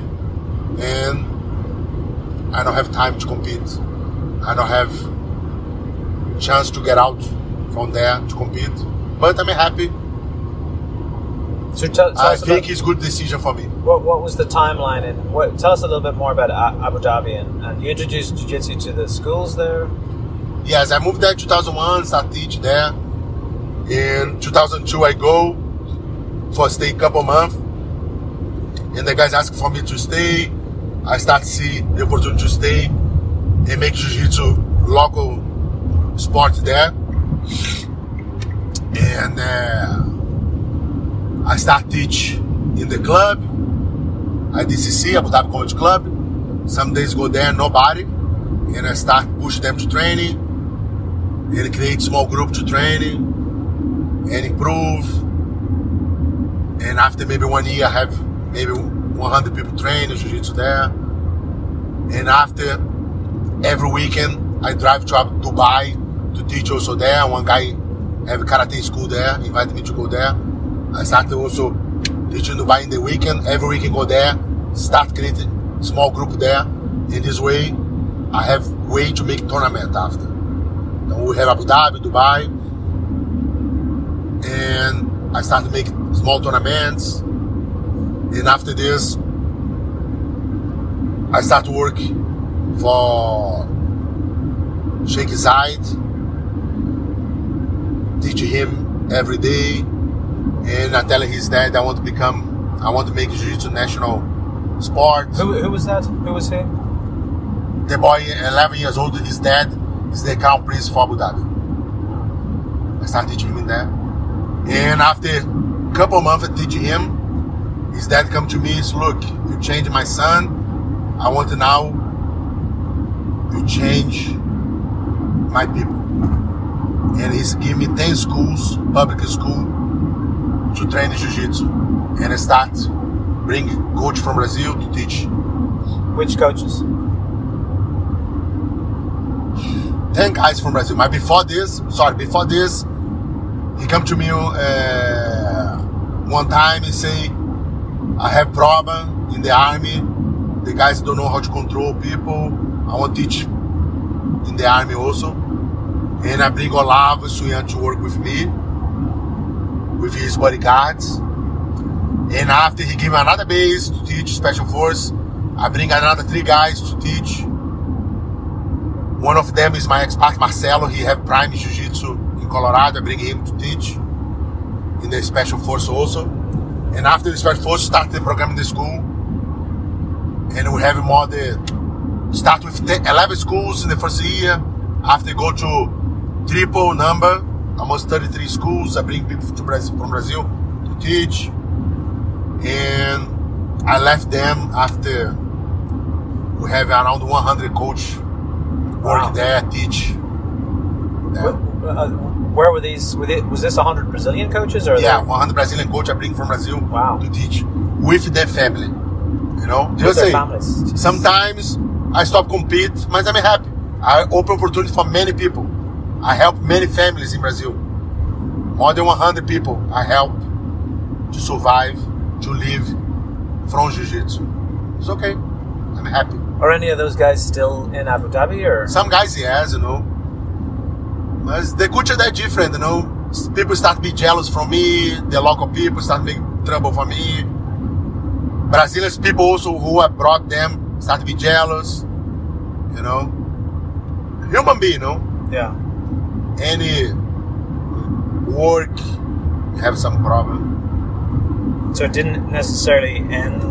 and I don't have time to compete. I don't have chance to get out from there to compete. But I'm happy So tell, tell I think about, it's good decision for me. what, what was the timeline and what, tell us a little bit more about Abu Dhabi and, and you introduced jiu-jitsu to the schools there. Yes, I moved there in 2001, start teach there. In 2002, I go for stay couple months, and the guys ask for me to stay. I start see the opportunity to stay and make jiu-jitsu local sport there. And uh, I start teach in the club, ADCC, Abu Dhabi Combat Club. Some days go there, nobody. And I start push them to training and create small group to training and improve. And after maybe one year, I have maybe 100 people training jiu-jitsu there. And after every weekend, I drive to Dubai to teach also there. One guy have karate school there, invited me to go there. I started also teaching Dubai in the weekend. Every weekend go there, start creating small group there. In this way, I have way to make tournament after. We have Abu Dhabi, Dubai, and I started making small tournaments. And after this, I start to work for Sheikh Zayed, teaching him every day. And I tell his dad I want to become, I want to make Jiu-Jitsu national sport. Who, who was that? Who was he? The boy, 11 years old, his dad the crown prince for Dhabi. I started teaching him there. And after a couple months of teaching him, his dad come to me and said, look, you changed my son. I want to now you change my people. And he's give me 10 schools, public school, to train jiu-jitsu. And I start bring coach from Brazil to teach. Which coaches? 10 guys from Brazil. But before this, sorry, before this, he come to me uh, one time and say, I have problem in the army. The guys don't know how to control people. I want to teach in the army also. And I bring Olavo Suyan to work with me, with his bodyguards. And after he give me another base to teach special force, I bring another three guys to teach. One of them is my ex-part Marcelo. He have prime jiu-jitsu in Colorado. I bring him to teach in the special force also. And after the special force, start the program in the school. And we have more the start with 10, 11 schools in the first year. After go to triple number, almost 33 schools. I bring people to Brazil, from Brazil to teach. And I left them after We have around 100 coach work Wow. there, teach. Yeah. Uh, where were these? Were they, was this 100 Brazilian coaches? Or Yeah, they- 100 Brazilian coach I bring from Brazil Wow. to teach with their family. You know, with just their say families. sometimes I stop compete, but I'm happy. I open opportunity for many people. I help many families in Brazil. More than 100 people I help to survive, to live from jiu-jitsu. It's okay. I'm happy. Are any of those guys still in Abu Dhabi? Or Some guys, yes, you know. But the culture that different, you know. People start to be jealous from me. The local people start making trouble for me. Brazilian people also who I brought them start to be jealous. You know. Human being, you know. yeah. Any work, you have some problem. So it didn't necessarily end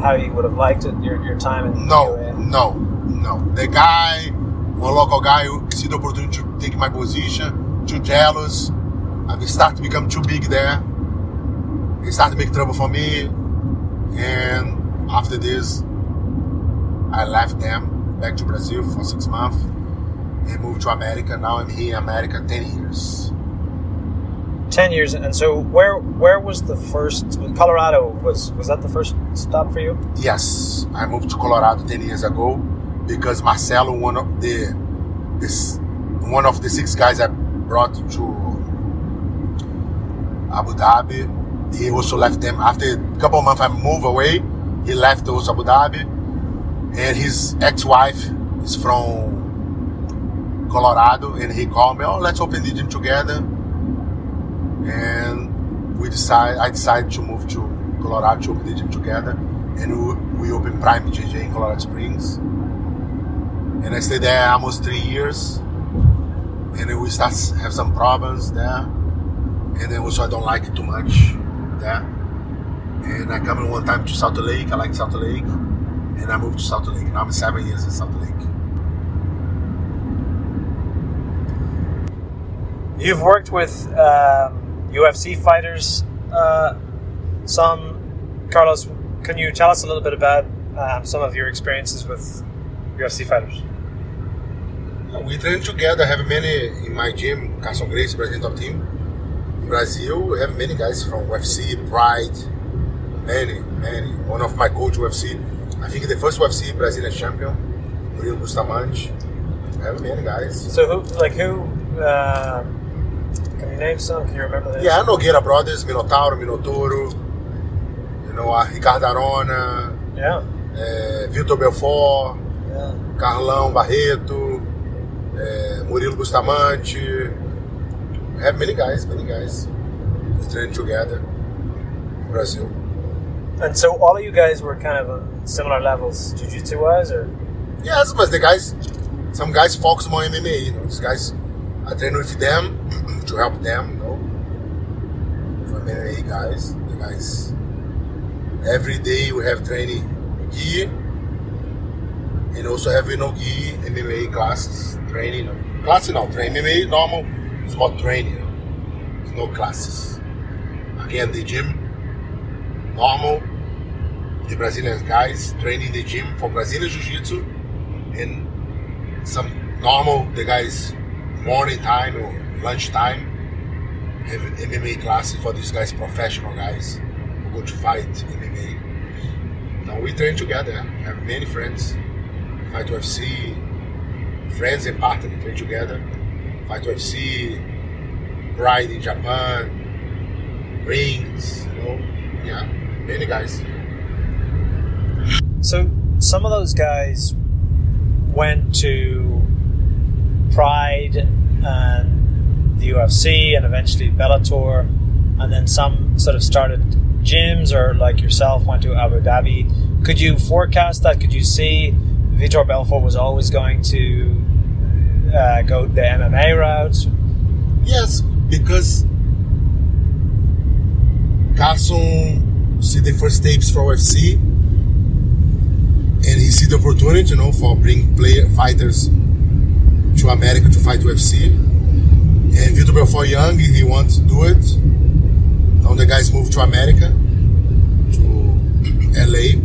how you would have liked it. Your, your time in No, no, no. The guy, one local guy who see the opportunity to take my position, too jealous. I start to become too big there. He start to make trouble for me. And after this, I left them back to Brazil for six months and moved to America. Now I'm here in America 10 years. Ten years, and so where where was the first? Colorado was was that the first stop for you? Yes, I moved to Colorado ten years ago because Marcelo, one of the this one of the six guys I brought to Abu Dhabi, he also left them after a couple of months. I moved away. He left also Abu Dhabi, and his ex-wife is from Colorado, and he called me. Oh, let's open the gym together. And we decide. I decided to move to Colorado to open the gym together, and we, we opened Prime JJ in Colorado Springs. And I stayed there almost three years, and then we start have some problems there, and then also I don't like it too much there. And I come in one time to Salt Lake. I like Salt Lake, and I moved to Salt Lake. Now I'm seven years in Salt Lake. You've worked with um, UFC fighters. Uh, some, Carlos, can you tell us a little bit about um, some of your experiences with UFC fighters? We train together. I have many in my gym. Carlson Gracie, president of team. In Brazil, we have many guys from UFC, Pride, many, many. One of my coach UFC. I think the first UFC Brazilian champion, Murilo Bustamante. We have many guys. So who, like who? Uh, name some? Can you remember this? Yeah, Nogueira Brothers, Minotauro, Minotouro. You know, uh, Ricardo Arona, Yeah. uh, Vitor Belfort, Yeah. Carlão Barreto, uh, Murilo Bustamante. We have many guys, many guys. We train together in Brazil. And so all of you guys were kind of on similar levels, jiu-jitsu wise, or Yes, but the guys, some guys focus more MMA. You know, these guys, I train with them to help them. You know, for MMA guys, the guys. Every day we have training gi, and also have no gi MMA classes training. Classes no training MMA normal. It's more training. It's no classes. Again, the gym normal. The Brazilian guys training the gym for Brazilian Jiu Jitsu and some normal the guys morning time or lunch time have MMA classes for these guys professional guys who go to fight MMA. Now we train together. Have many friends. Fight UFC, friends and partners we train together. Fight UFC, Pride in Japan, rings, you know. Yeah, many guys. so some of those guys went to Pride and the UFC and eventually Bellator, and then some sort of started gyms or like yourself went to Abu Dhabi. Could you forecast that? Could you see Vitor Belfort was always going to uh, go the MMA route? Yes, because Carlson see the first tapes for UFC, and he see the opportunity, you know, for bring player fighters to America to fight UFC. And Vitor Belfort young, he wants to do it. Now the guys move to America, to LA,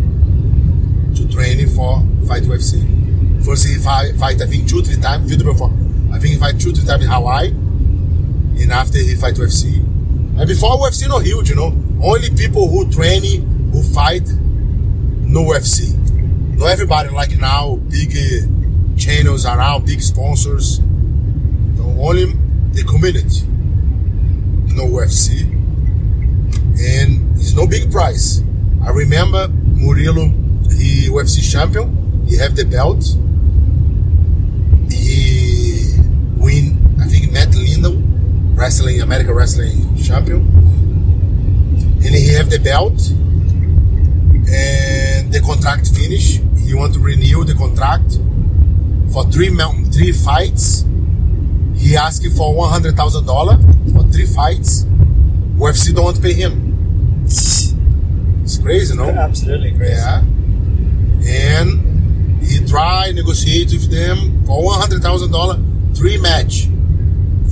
to training for fight UFC. First he fight, fight I think two three times. Vitor Belfort. I think he fight two three times in Hawaii, and after he fight UFC. And before UFC no huge, you know. Only people who train, who fight, no UFC. Not everybody like now big uh, channels around, big sponsors. No, only the community. No UFC, and it's no big price. I remember Murilo, he UFC champion. He have the belt. He win, I think, Matt Lindland, wrestling American wrestling champion, and he have the belt. And the contract finish. He want to renew the contract for three mount- three fights. He asked for one hundred thousand dollar for three fights. UFC don't want to pay him. It's crazy, no? Absolutely crazy. Yeah. And he try negotiate with them for one hundred thousand dollar three match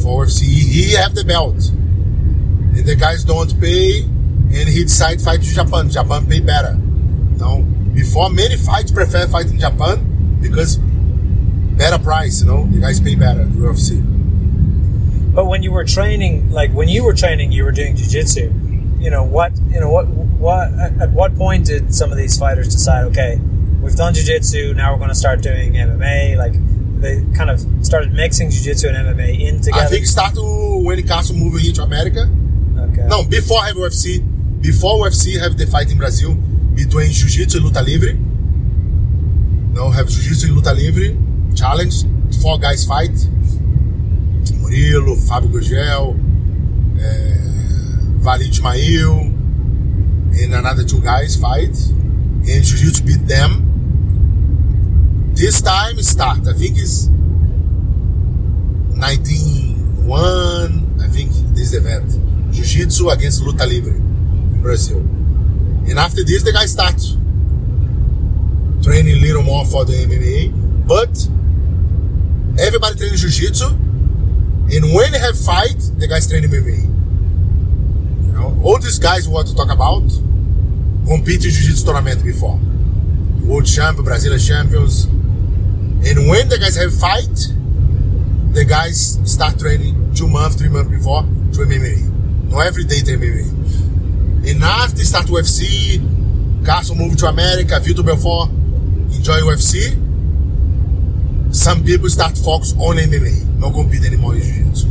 for UFC. He have the belt, and the guys don't pay, and he decide fight to Japan. Japan pay better. Now, before many fights prefer fight in Japan because better price. You know, you guys pay better. The UFC. But when you were training, like when you were training, you were doing jujitsu. You know what? You know what? What? At what point did some of these fighters decide? Okay, we've done jujitsu. Now we're going to start doing MMA. Like they kind of started mixing jiu-jitsu and MMA in together. I think start to when Carlson moving here to America. Okay. No, before have UFC, before UFC have the fight in Brazil between Jiu-Jitsu and Luta Livre. No, have Jiu-Jitsu and Luta Livre challenge. Four guys fight. Murilo, Fábio uh, Valid Ismail, and another two guys fight. And Jiu-Jitsu beat them. This time start. I think it's 1901. I think this event. Jiu-Jitsu against Luta Livre in Brazil. And after this, the guys start training a little more for the MMA. But everybody training Jiu-Jitsu. And when they have fight, the guys train MMA. You know, all these guys want to talk about compete in Jiu-Jitsu tournament before. World champion, Brazilian champions. And when the guys have fight, the guys start training two months, three months before to MMA. Not every day to MMA. And after start UFC, Castle move to America, Vitor Belfort enjoy UFC. Some people start focus on MMA, not compete anymore in Jiu-Jitsu.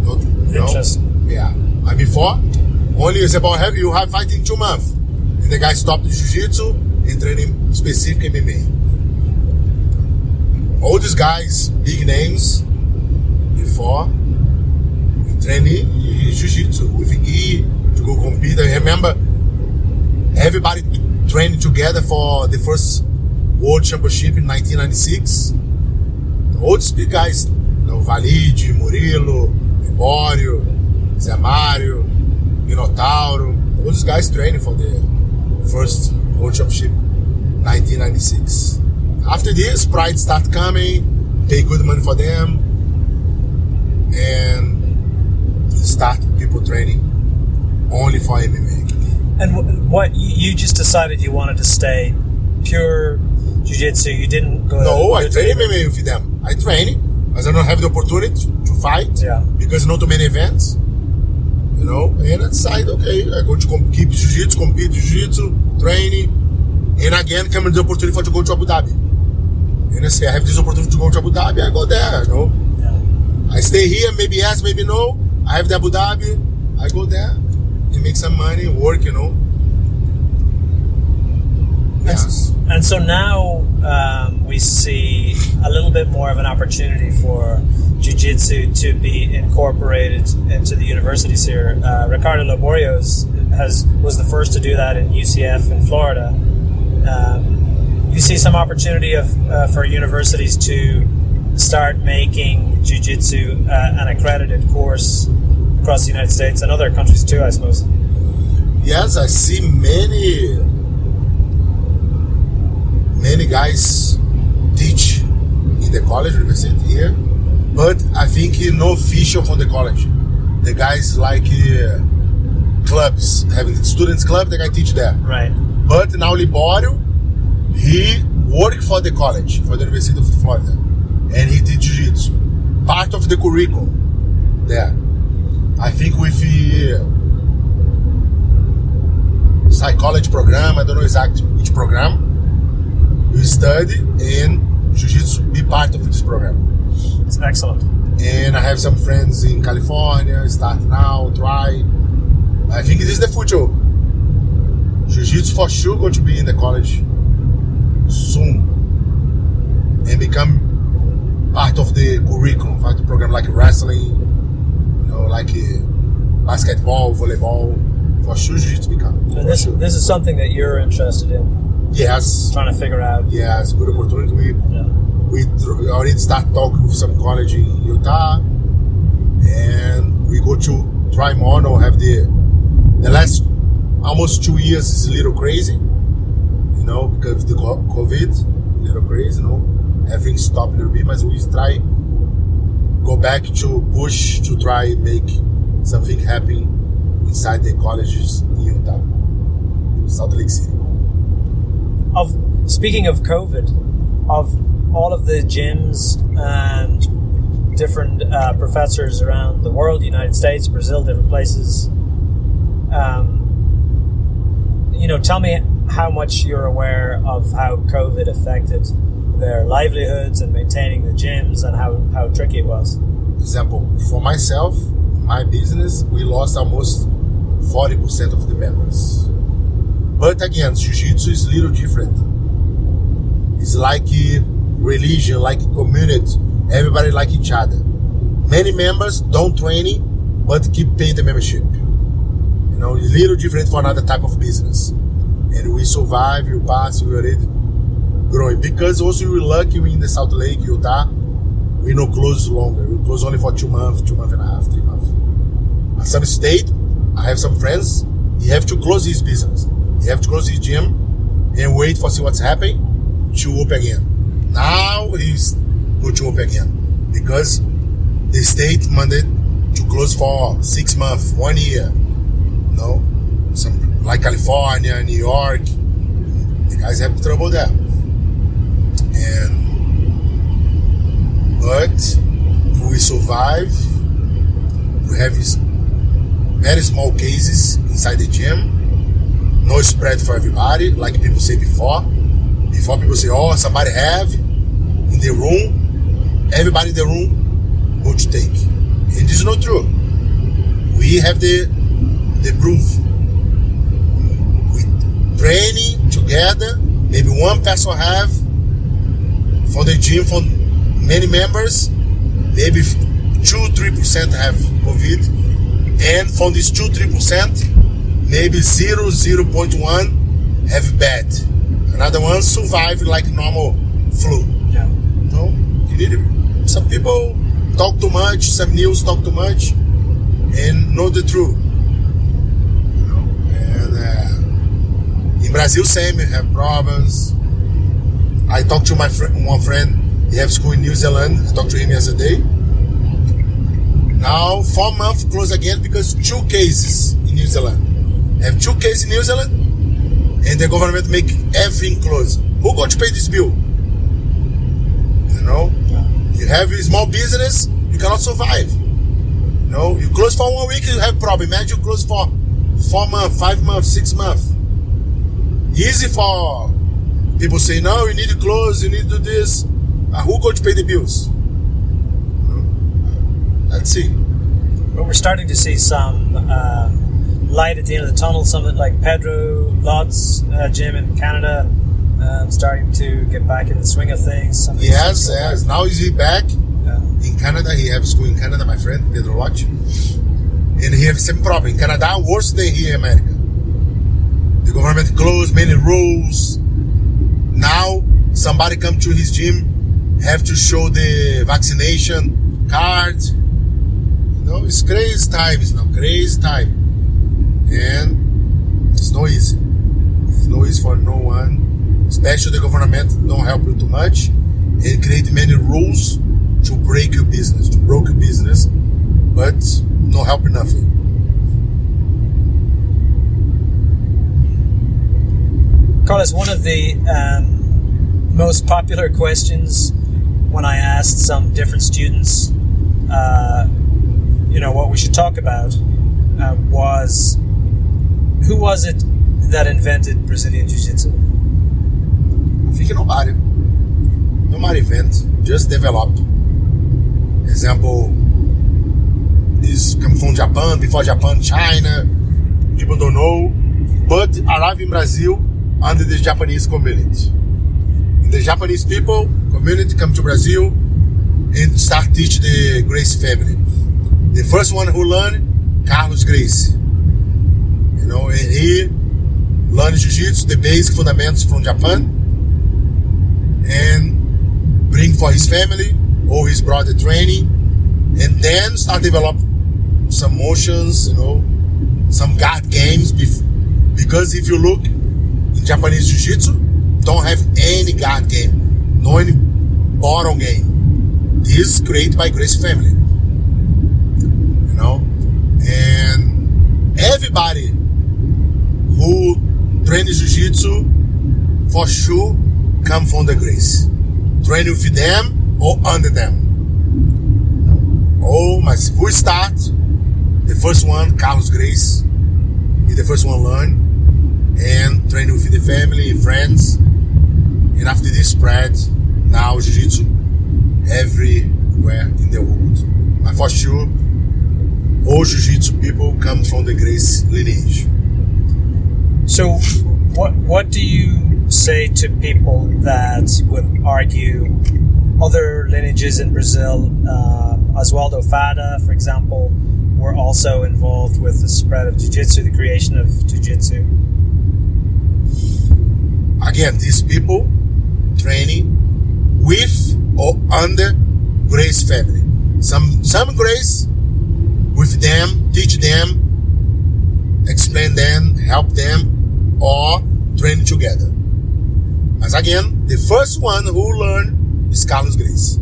Not- you know? Interesting. Yeah. And before, only it's about have you have fighting two months. And the guy stopped the jiu-jitsu and training specific MMA. All these guys, big names, before we training in jiu-jitsu with gi to go compete. I remember everybody training together for the first World Championship in 1996. All these big guys, you know, Wallid, Murilo, Libório, Zé Mário, Minotauro, these guys training for the first World Championship 1996. After this, Pride start coming, pay good money for them, and start people training only for MMA. And what you just decided you wanted to stay pure jujitsu. You didn't go. No, I train MMA with them. I train, as I don't have the opportunity to fight Yeah. because not too many events. You know, and I decide, okay, I go to com- keep jiu-jitsu, compete jiu-jitsu, training, and again come the opportunity for to go to Abu Dhabi. And I say, I have this opportunity to go to Abu Dhabi, I go there, you know. Yeah. I stay here, maybe yes, maybe no. I have the Abu Dhabi, I go there and make some money, work, you know. Yes. And so now um, we see a little bit more of an opportunity for jiu-jitsu to be incorporated into the universities here. Uh, Ricardo Libório has was the first to do that in UCF in Florida. Um, you see some opportunity of, uh, for universities to start making jiu-jitsu uh, an accredited course across the United States and other countries too, I suppose. Yes, I see many many guys teach in the college university here, but I think no official from the college. The guys like uh, clubs, having students club, the guy teach there. Right. But now Libório, he worked for the college, for the University of Florida, and he did jiu-jitsu. Part of the curriculum there. I think with the psychology program, I don't know exactly which program, you study and jiu-jitsu be part of this program. It's excellent. And I have some friends in California, start now, try. I think this is the future. Jiu-jitsu for sure going to be in the college soon and become part of the curriculum, part of the program like wrestling, you know, like uh, basketball, volleyball. For sure, jiu-jitsu become. And this sure. this is something that you're interested in, yes, trying to figure out. yeah, it's a good opportunity. We Yeah. we already start talking with some college in Utah, and we go to try more. Now have the the last almost two years is a little crazy, you know, because of the COVID, a little crazy, you know, everything stopped a little bit, but we try go back to push to try make something happen inside the colleges in Utah, Salt Lake City. Of speaking of COVID, of all of the gyms and different uh, professors around the world, United States, Brazil, different places. Um, you know, tell me how much you're aware of how COVID affected their livelihoods and maintaining the gyms and how, how tricky it was. example, for myself, my business, we lost almost 40% of the members. But again, jiu-jitsu is a little different. It's like religion, like community. Everybody like each other. Many members don't train, but keep paying the membership. You know, it's a little different for another type of business. And we survive, we pass, we already growing. Because also we're lucky we in the South Lake, Utah, we no close longer. We close only for two months, two months and a half, three months. At some state, I have some friends. He have to close his business. He have to close his gym and wait for see what's happening to open again. Now he's going to open again because the state mandate to close for six months, one year. You know, some like California, New York. The guys have trouble there, and but we survive. We have very small cases inside the gym. No spread for everybody, like people say before. Before people say, "Oh, somebody have in the room." Everybody in the room to take, this is not true. We have the the proof. We training together. Maybe one person have from the gym from many members, maybe two three percent have COVID, and from these two three percent, maybe zero zero point one have bad. Another one survive like normal flu. Yeah. No, you need it. Some people talk too much. Some news talk too much, and know the truth. You know, and uh, in Brazil, same have problems. I talked to my friend, one friend. He have school in New Zealand. I talked to him yesterday. Now four months close again because two cases in New Zealand. Have two cases in New Zealand, and the government make everything close. Who going to pay this bill? You know, you have a small business, you cannot survive. You know, you close for one week, you have problem. Imagine you close for four months, five months, six months. Easy for people say, no, you need to close, you need to do this. Uh, who going to pay the bills? You know? Let's see. But we're starting to see some um, light at the end of the tunnel. Something like Pedro Lott's uh, gym in Canada um, starting to get back in the swing of things. Some of these Yes, yes. Now is he back. Yeah. in Canada? He have school in Canada, my friend Pedro Lodge, and he have same problem in Canada, worse than here in America. The government closed many rules. Now somebody come to his gym, have to show the vaccination card. You know, it's crazy times now, crazy time, and it's no easy. It's no easy for no one, especially the government don't help you too much and create many rules to break your business, to broke your business, but no help nothing. Carlos, one of the um, most most popular questions when I asked some different students, uh, you know, what we should talk about uh, was who was it that invented Brazilian Jiu Jitsu? I think nobody. Nobody invent, just develop. Example, is come from Japan, before Japan, China. People don't know, but arrive in Brazil under the Japanese community. The Japanese people community come to Brazil and start teach the Grace family. The first one who learned, Carlos Grace. Know, and he learned Jiu-Jitsu, the basic fundamentals from Japan, and bring for his family or his brother training, and then start develop some motions, you know, some guard games. Because if you look in Japanese Jiu-Jitsu, don't have any guard game, no any bottom game. This is created by Gracie family, you know, and everybody who trains Jiu-Jitsu for sure come from the Gracie, train with them or under them. Oh, mas who start? The first one, Carlos Gracie, he the first one learn and train with the family, and friends, and after this spread, now Jiu-Jitsu everywhere in the world. But for sure, all Jiu-Jitsu people come from the Gracie lineage. So, what what do you say to people that would argue other lineages in Brazil, uh, Oswaldo Fadda, for example, were also involved with the spread of jiu-jitsu, the creation of jiu-jitsu? Again, these people training with or under Gracie family. Some some Gracie with them, teach them, explain them, help them, or train together. As again, the first one who learned is Carlos Gracie.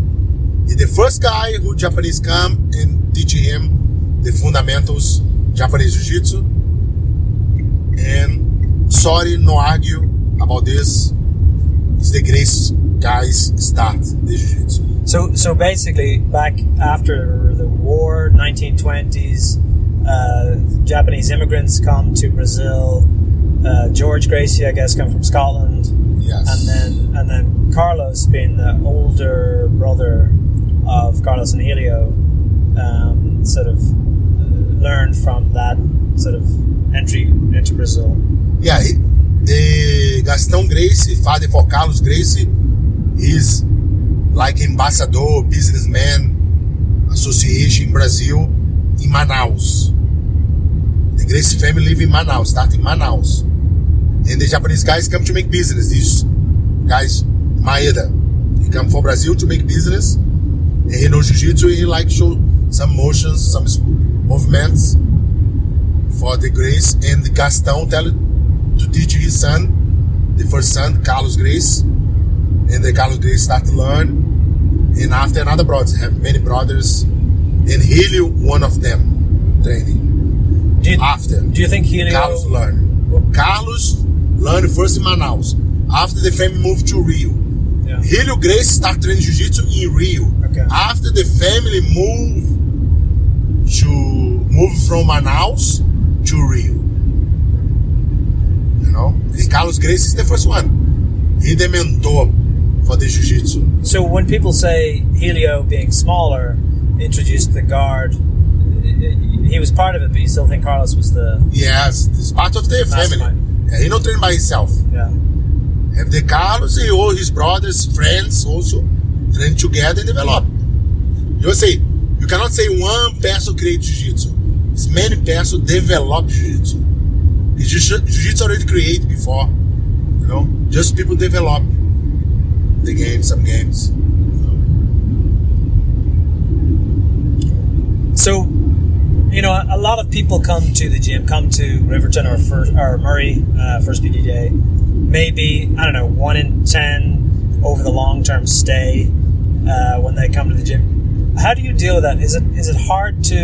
He's the first guy who Japanese come and teach him the fundamentals Japanese Jiu-Jitsu. And sorry, no argue about this. It's the Gracie guys start the Jiu-Jitsu. So, so basically, back after the war, 1920s, uh, Japanese immigrants come to Brazil. Uh, George Gracie, I guess, come from Scotland, Yes. and then and then Carlos, being the older brother of Carlos and Helio, um, sort of uh, learned from that sort of entry into Brazil. Yeah, he, the Gastão Gracie, father for Carlos Gracie, is like ambassador, businessman, association in Brazil, in Manaus. The Gracie family live in Manaus, start in Manaus. And the Japanese guys come to make business. These guys, Maeda, he come from Brazil to make business. And he knows Jiu-Jitsu, he like show some motions, some movements for the Gracie. And the Gastão tell to teach his son, the first son, Carlos Gracie. And the Carlos Gracie start to learn. And after another brothers, have many brothers. And Helio, one of them, training. Do you, After. do you think Helio? Carlos learned. Carlos learned first in Manaus. After the family moved to Rio. Yeah. Helio Gracie started training Jiu-Jitsu in Rio. Okay. After the family moved to move from Manaus to Rio. You know? And Carlos Gracie is the first one. He the mentor for the Jiu-Jitsu. So when people say Helio being smaller introduced the guard, he was part of it, but you still think Carlos was the Yes, it's part of the family. He not train by himself. yeah. Have the Carlos and all his brothers, friends also train together and develop. You say you cannot say one person create jiu-jitsu. It's many person develop jiu-jitsu. It's Jiu- Jiu-jitsu already created before. You know, just people develop the game, some games. So, you know, a lot of people come to the gym, come to Riverton or, first, or Murray, uh, First BJJ. Maybe, I don't know, one in 10 over the long term stay uh, when they come to the gym. How do you deal with that? Is it is it hard to,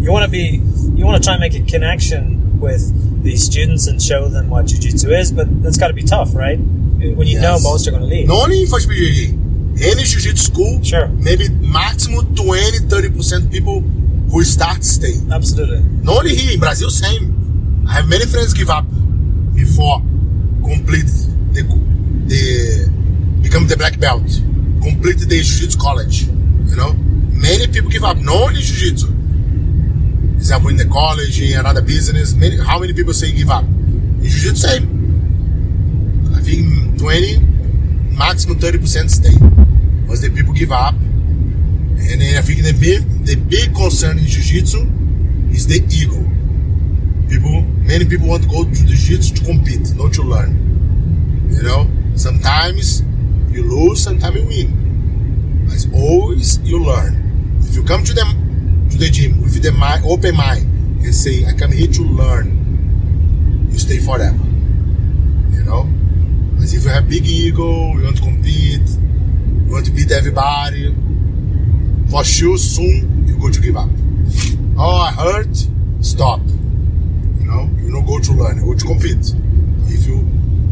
you want to be, you want to try and make a connection with these students and show them what Jiu Jitsu is, but that's got to be tough, right? when you know most are going to leave. Not only for BJJ, any jiu-jitsu school, Sure. maybe maximum 20, 30% people who start stay. Absolutely. Not only here in Brazil, same. I have many friends give up before complete the, the become the black belt, complete the jiu-jitsu college. You know, many people give up. Not only jiu-jitsu. Example in the college, in another business. Many, how many people say give up? In jiu-jitsu, same. I think 20, maximum 30% stay. Once the people give up, and then I think the big, the big concern in jiu-jitsu is the ego. People, many people want to go to the jiu-jitsu to compete, not to learn. You know, sometimes you lose, sometimes you win. But always you learn. If you come to them to the gym with the mind, open mind and say, "I come here to learn," you stay forever. You know, but if you have big ego, you want to compete, you want to beat everybody, for sure soon you go to give up. Oh, I hurt, stop. You know, you don't go to learn, you go to compete. If you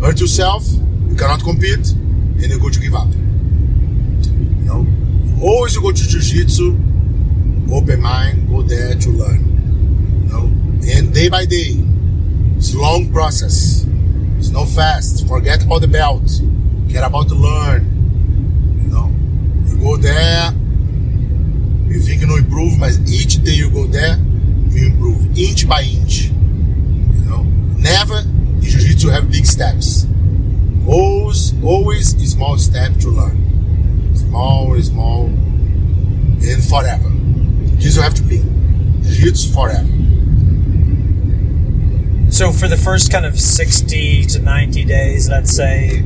hurt yourself, you cannot compete, and you go to give up. You know, always you go to jiu-jitsu, open mind, go there to learn. You know, and day by day, it's a long process. It's not fast. Forget about the belt. Get about to learn. You know, you go there, you think you know improve, but each day you go there, you improve inch by inch. You know, never in jiu-jitsu have big steps. Always, always a small step to learn. Small, small, and forever. You have to be. Jiu-jitsu forever. So for the first kind of sixty to ninety days, let's say,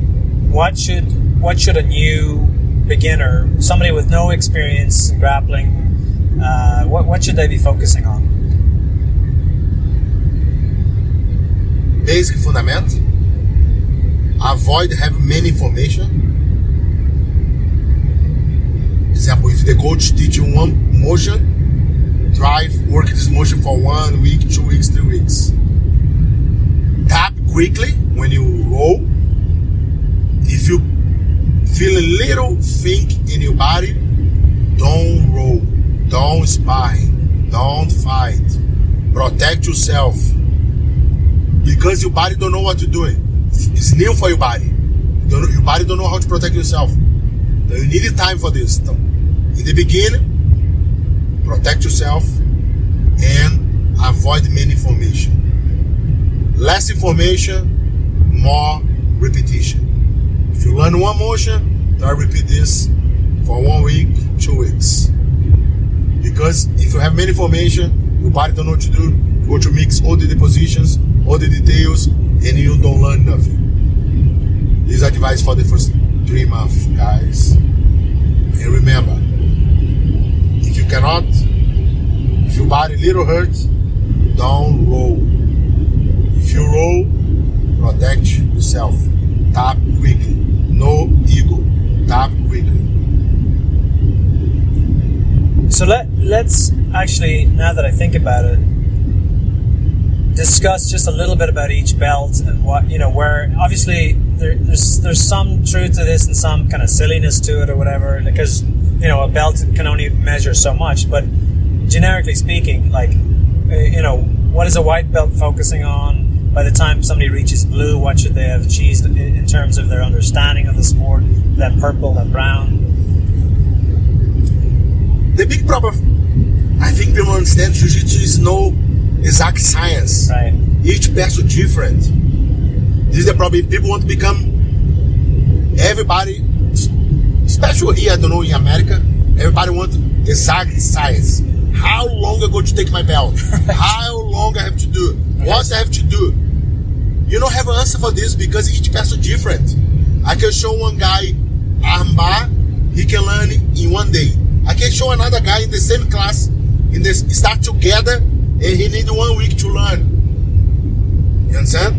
what should what should a new beginner, somebody with no experience in grappling, uh, what what should they be focusing on? basic fundament. Avoid having many information. Example, if the coach teach you one motion, try work this motion for one week, two weeks, three weeks. Tap quickly when you roll. If you feel a little thing in your body, don't roll, don't spine, don't fight. Protect yourself because your body don't know what to do. It's new for your body. Your body don't know how to protect yourself. So you need time for this. In the beginning, protect yourself and avoid many information. Less information, more repetition. You learn one motion, try repeat this for one week, two weeks. Because if you have many information, your body don't know what to do. You go to mix all the positions, all the details, and you don't learn nothing. This advice for the first three months, guys. And remember, if you cannot, if your body little hurts, don't roll. If you roll, protect yourself. Tap quickly. No ego. Tap quickly. So let let's actually now that I think about it, discuss just a little bit about each belt and what you know where obviously there, there's there's some truth to this and some kind of silliness to it or whatever because you know a belt can only measure so much but generically speaking like uh, you know what is a white belt focusing on by the time somebody reaches blue what should they have achieved in, terms of their understanding of the sport then purple then brown The big problem, I think people understand Jiu-Jitsu is no exact science. right Each person different. This is the problem. People want to become everybody, especially here, I don't know, in America, everybody wants exact science. How long I go to take my belt? How long I have to do? What I have to do? You don't have an answer for this because each person different. I can show one guy armbar, he can learn in one day. I can show another guy in the same class, in this start together, and he need one week to learn. You understand?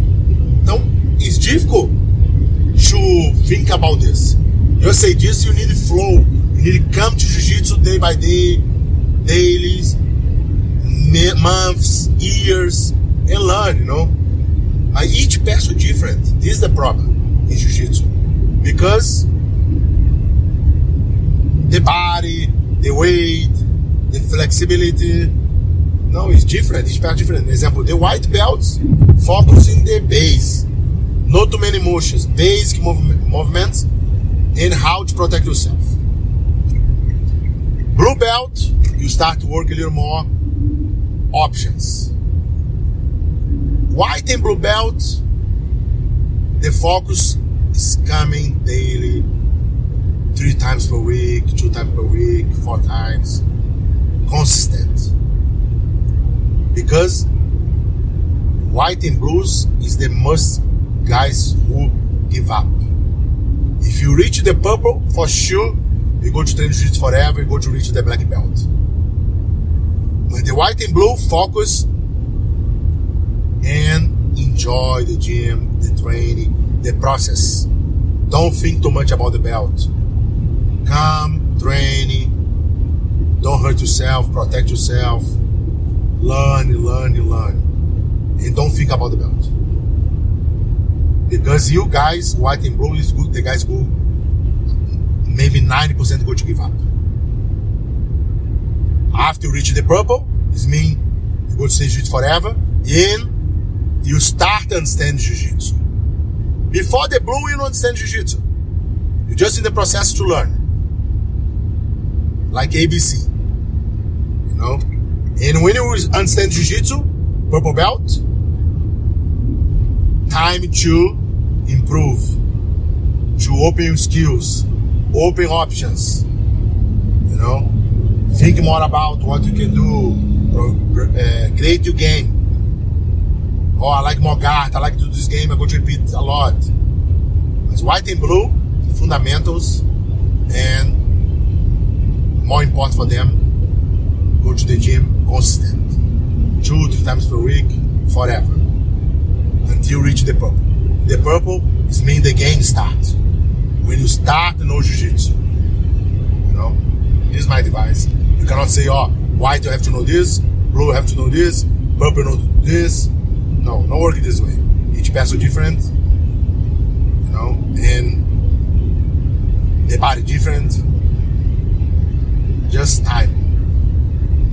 Então, it's difficult to think about this. You say this, you need flow. You need to come to jiu-jitsu day by day, dailies, months, years, and learn, you know? Uh, each person different. This is the problem in jiu-jitsu. because the body, the weight, the flexibility. No, it's different. It's very different. For example, the white belts focus in the base, not too many motions, basic mov- movements, and how to protect yourself. Blue belt, you start to work a little more options. White and blue belt, the focus is coming daily, three times per week, two times per week, four times, consistent. Because white and blues is the most guys who give up. If you reach the purple, for sure, you go to train jiu forever, you go to reach the black belt. But the white and blue focus and enjoy the gym, the training, the process. Don't think too much about the belt. Come, training, don't hurt yourself, protect yourself, learn, learn, learn. And don't think about the belt. Because you guys, white and blue is good, the guys go maybe 90% go to give up. After you reach the purple, it means you go to stay jiu-jitsu forever and you start to understand jiu-jitsu. Before the blue, you don't understand jiu-jitsu. You're just in the process to learn. Like ABC. You know? And when you understand jiu-jitsu, purple belt, time to improve, to open skills, open options. You know, think more about what you can do, uh, create your game. Oh, I like more guard, I like to do this game, I'm going to repeat a lot. It's white and blue, fundamentals, and more important for them, go to the gym consistent. Two, three times per week, forever. Until you reach the purple. The purple is mean the game starts. When you start no jiu-jitsu. You know? This is my advice. You cannot say, oh, white you have to know this, blue you have to know this, purple you know this. No, not working this way. Each person different. You know, and the body different. Just time.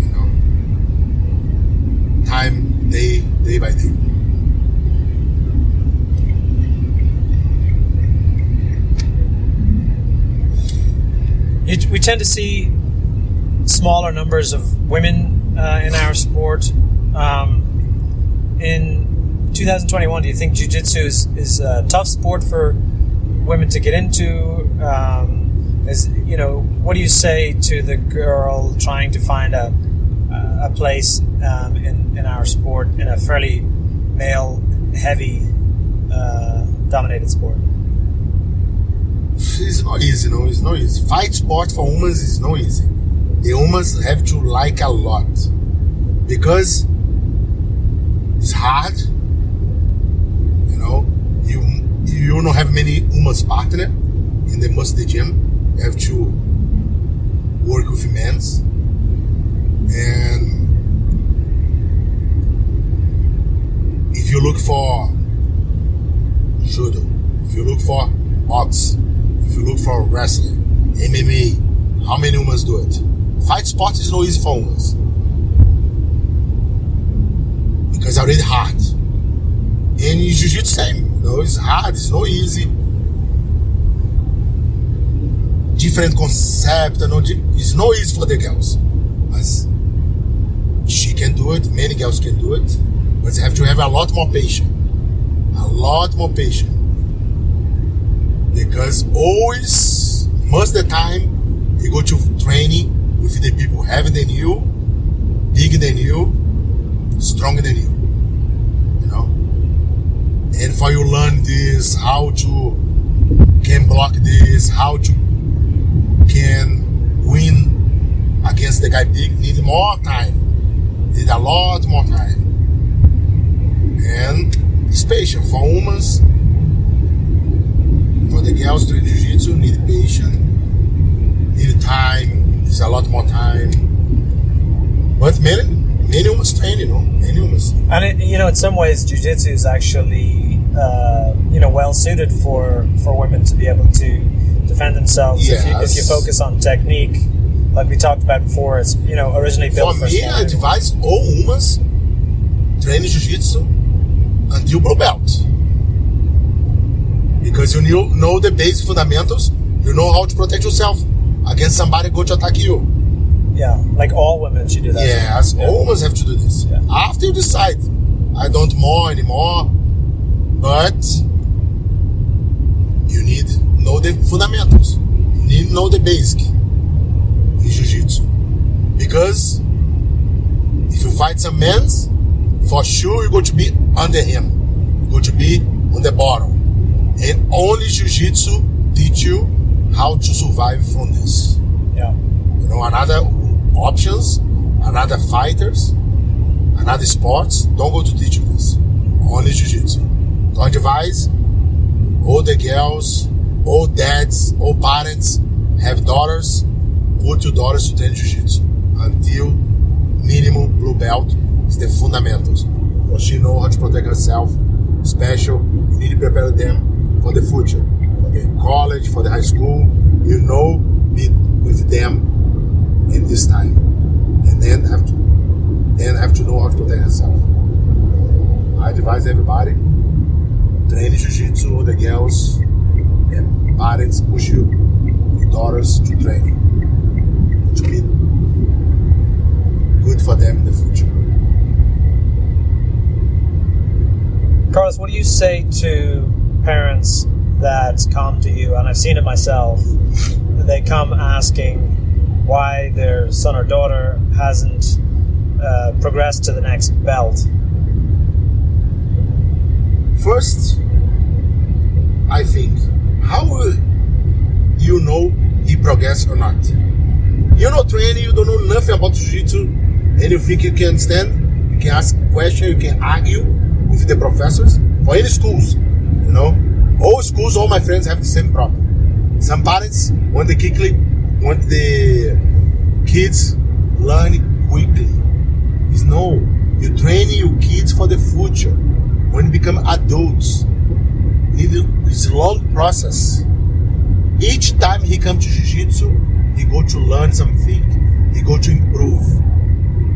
You know. Time day day by day. We tend to see smaller numbers of women uh, in our sport. Um, in 2021, do you think jiu-jitsu is, is a tough sport for women to get into? Um, is you know, what do you say to the girl trying to find a a place um, in in our sport in a fairly male heavy uh, dominated sport? It's not easy, know. It's not easy. Fight sport for women is not easy. The women have to like a lot because it's hard. You you don't have many women's partner in the most the gym. You have to work with men's and if you look for judo, if you look for box, if you look for wrestling, MMA, how many women do it? Fight sport is no easy for women. Because it's already hard. And in jiu-jitsu same, know, it's hard, it's not easy. Different concept, you know, it's not easy for the girls. But she can do it, many girls can do it, but you have to have a lot more patience. A lot more patience because always most of the time you go to training with the people heavier than you, bigger than you, stronger than you. And for you learn this, how to can block this, how to can win against the guy big need more time. Need a lot more time. And it's patient for humans for the girls doing jiu-jitsu need patience need time it's a lot more time but many many women train you know many women And it, you know, in some ways, jiu-jitsu is actually uh, you know well suited for for women to be able to defend themselves if, you, if you focus on technique like we talked about before it's you know originally built For for, me, I advise all women train jiu-jitsu until blue belt. Because you knew- know the basic fundamentals, you know how to protect yourself against somebody go to attack you. Yeah like all women should do that Yes, Yeah. all women have to do this. Yeah. After you decide, I don't more anymore, but you need know the fundamentals. You need know the basic in jiu-jitsu. Because if you fight some men, for sure you're going to be under him. You're going to be on the bottom. And only jiu-jitsu teach you how to survive from this yeah you know, another options, another fighters, another sports. Don't go to teach you this. Only jiu-jitsu. Don't advise all the girls, all dads, all parents have daughters. Put your daughters to train jiu-jitsu until minimum blue belt is the fundamentals. But she know how to protect herself. Special. You need to prepare them for the future. The college, for the high school. You know, be with them in this time, and then have to then have to know how to protect yourself. I advise everybody train jiu-jitsu the girls and parents push you your daughters to train to be good for them in the future. Carlos, what do you say to parents that come to you, and I've seen it myself, they come asking why their son or daughter hasn't uh, progressed to the next belt? First, I think, how will you know he progress or not? You're not training, you don't know nothing about jiu-jitsu, and you think you can stand, you can ask questions, you can argue with the professors for any schools, you know? All schools, all my friends have the same problem. Some parents want the quickly, want the kids learn quickly. Is no, you train your kids for the future. When you become adults, it's a long process. Each time he come to jiu-jitsu, he go to learn something. He go to improve.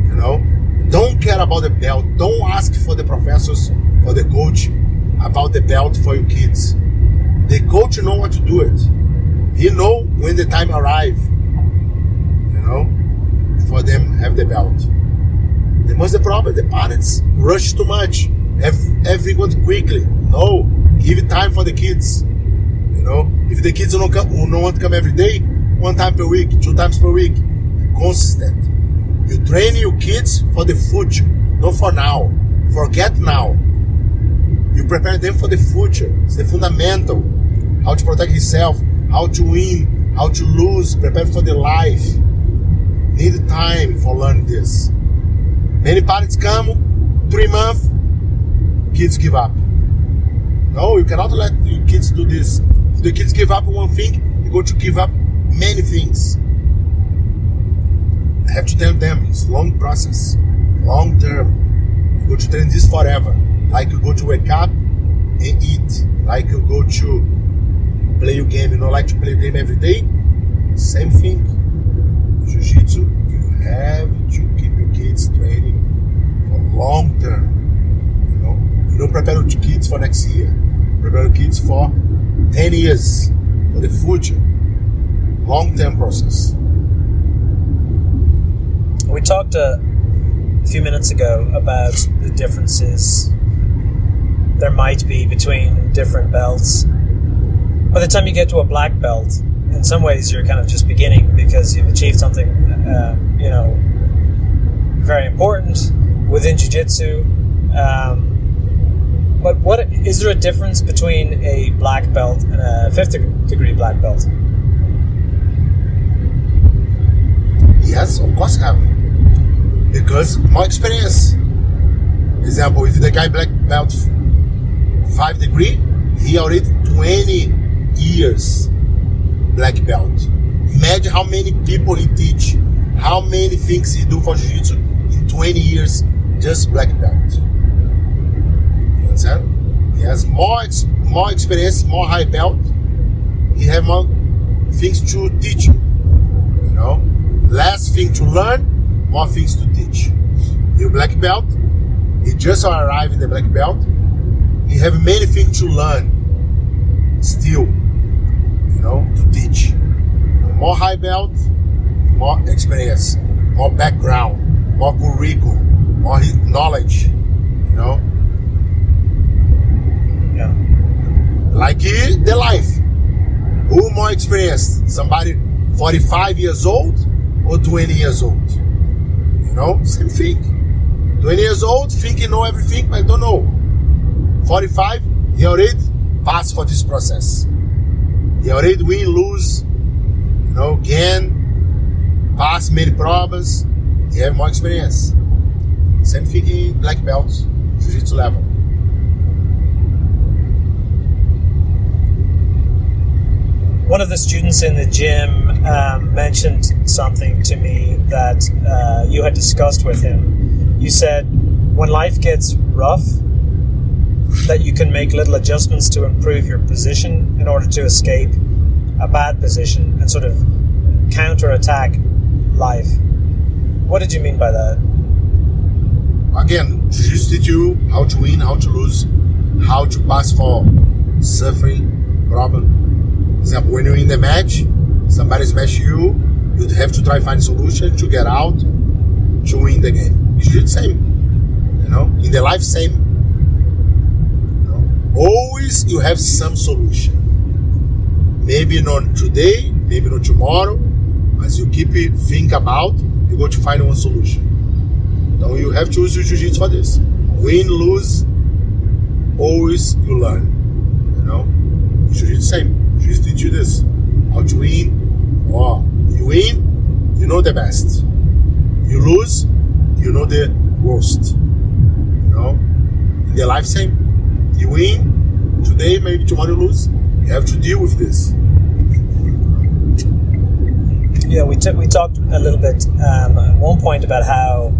You know, don't care about the belt. Don't ask for the professors or the coach about the belt for your kids. The coach know what to do it. He know when the time arrive. You know, for them have the belt. The most problem the parents rush too much. Ev- Everyone quickly. No, give time for the kids. You know, if the kids don't come, don't want to come every day, one time per week, two times per week, consistent. You train your kids for the future, not for now. Forget now. You prepare them for the future. It's the fundamental. How to protect himself, how to win, how to lose, prepare for the life. Need time for learning this. Many parents come, three months, kids give up. No, you cannot let your kids do this. If the kids give up one thing, you're going to give up many things. I have to tell them it's long process, long term. You go to train this forever. Like you go to wake up and eat. Like you go to play your game. You don't like to play your game every day. Same thing. Jiu-Jitsu, you have to keep your kids training for long term. You know, you don't prepare your kids for next year. Prepare your kids for 10 years, for the future. Long term process. We talked a few minutes ago about the differences there might be between different belts. By the time you get to a black belt, in some ways you're kind of just beginning because you've achieved something, uh, you know, very important within jiu-jitsu. Um, but what is there a difference between a black belt and a fifth degree black belt? Yes, of course have. Because my experience. Example, if the guy black belt five degree, he already twenty years black belt. Imagine how many people he teach, how many things he do for jiu-jitsu in 20 years, just black belt. You understand? He has more more experience, more high belt. He have more things to teach you. Know, less thing to learn, more things to teach. You black belt. He just arrived in the black belt. He have many things to learn. Still, know, to teach. More high belt, more experience, more background, more curriculum, more knowledge. You know. Yeah. Like the life. Who more experienced? Somebody 45 years old or 20 years old? You know, same thing. 20 years old, think he know everything, but don't know. 45, he already passed for this process. He already win, lose, you know, gain, pass many problems. He have more experience. Same thing in black belt, jiu-jitsu level. One of the students in the gym um, mentioned something to me that uh, you had discussed with him. You said when life gets rough, that you can make little adjustments to improve your position in order to escape a bad position and sort of counter attack life. What did you mean by that? Again, jiu-jitsu you how to win, how to lose, how to pass for suffering, problem example, when you're in the match, somebody smash you, you have to try find a solution to get out to win the game. You the same, you know, in the life same. Always you have some solution. Maybe not today, maybe not tomorrow, as you keep it think about, you go to find one solution. So you have to use your jiu-jitsu for this. Win, lose, always you learn. You know, jiu-jitsu same. She's teach you this. How to win. Oh, you win, you know the best. You lose, you know the worst. You know? In the life same. You win, today, maybe tomorrow you lose. You have to deal with this. Yeah, we, t- we talked a little bit um, at one point about how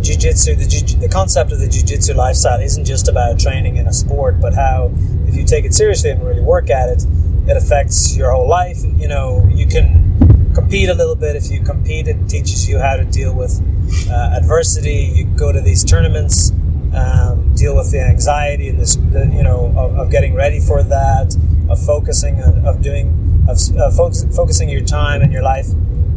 jiu-jitsu the, jiu- the concept of the jiu-jitsu lifestyle isn't just about training in a sport but how if you take it seriously and really work at it it affects your whole life. You know, you can compete a little bit. If you compete, it teaches you how to deal with uh, adversity. You go to these tournaments, um, deal with the anxiety and this, the, you know, of, of, getting ready for that, of focusing, on, of doing, of uh, focus, focusing your time and your life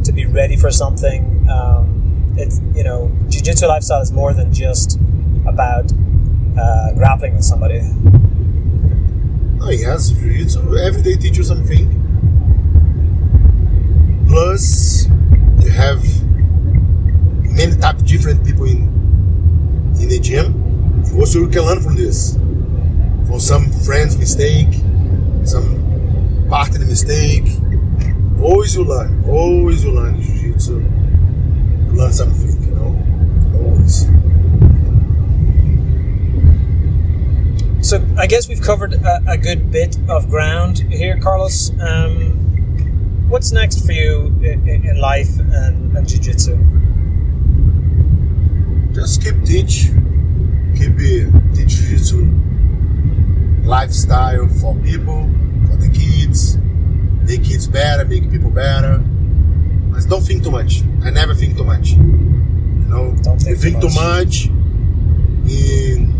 to be ready for something. Um, it's you know, jiu-jitsu lifestyle is more than just about uh, grappling with somebody. Oh yes, jiu-jitsu every day teach you something. Plus, you have many type different people in in the gym. Also, you can learn from this, from some friends' mistake, some partner mistake. Always you learn. Always you learn in jiu-jitsu. You learn something, you know. Always. So I guess we've covered a, a good bit of ground here, Carlos. Um, what's next for you in, in life and, and jiu-jitsu? Just keep teach, keep teach jiu-jitsu lifestyle for people, for the kids, make kids better, make people better. But don't think too much. I never think too much. You know, don't think you think too much. too much in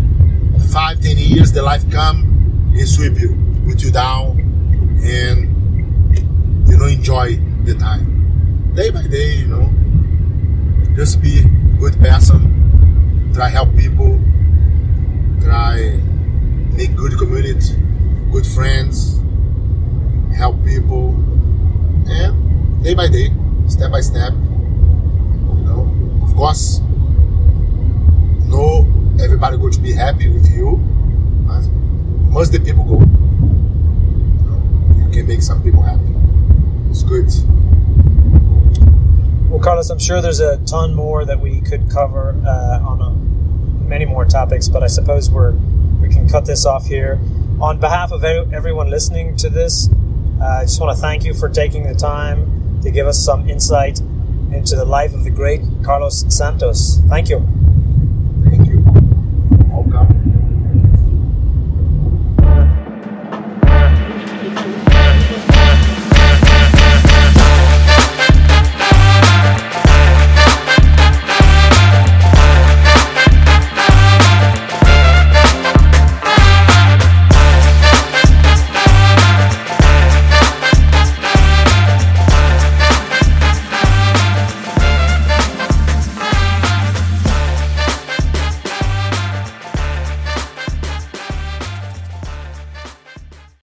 five, ten years, the life come and sweep you, put you down, and you know enjoy the time, day by day. You know, just be good person, try help people, try make good community, good friends, help people, and day by day, step by step. You know, of course, no everybody going to be happy with you. Must the people go? You, can make some people happy. It's good. Well, Carlos, I'm sure there's a ton more that we could cover uh, on a, many more topics, but I suppose we're we can cut this off here. On behalf of everyone listening to this, uh, I just want to thank you for taking the time to give us some insight into the life of the great Carlos Santos. Thank you.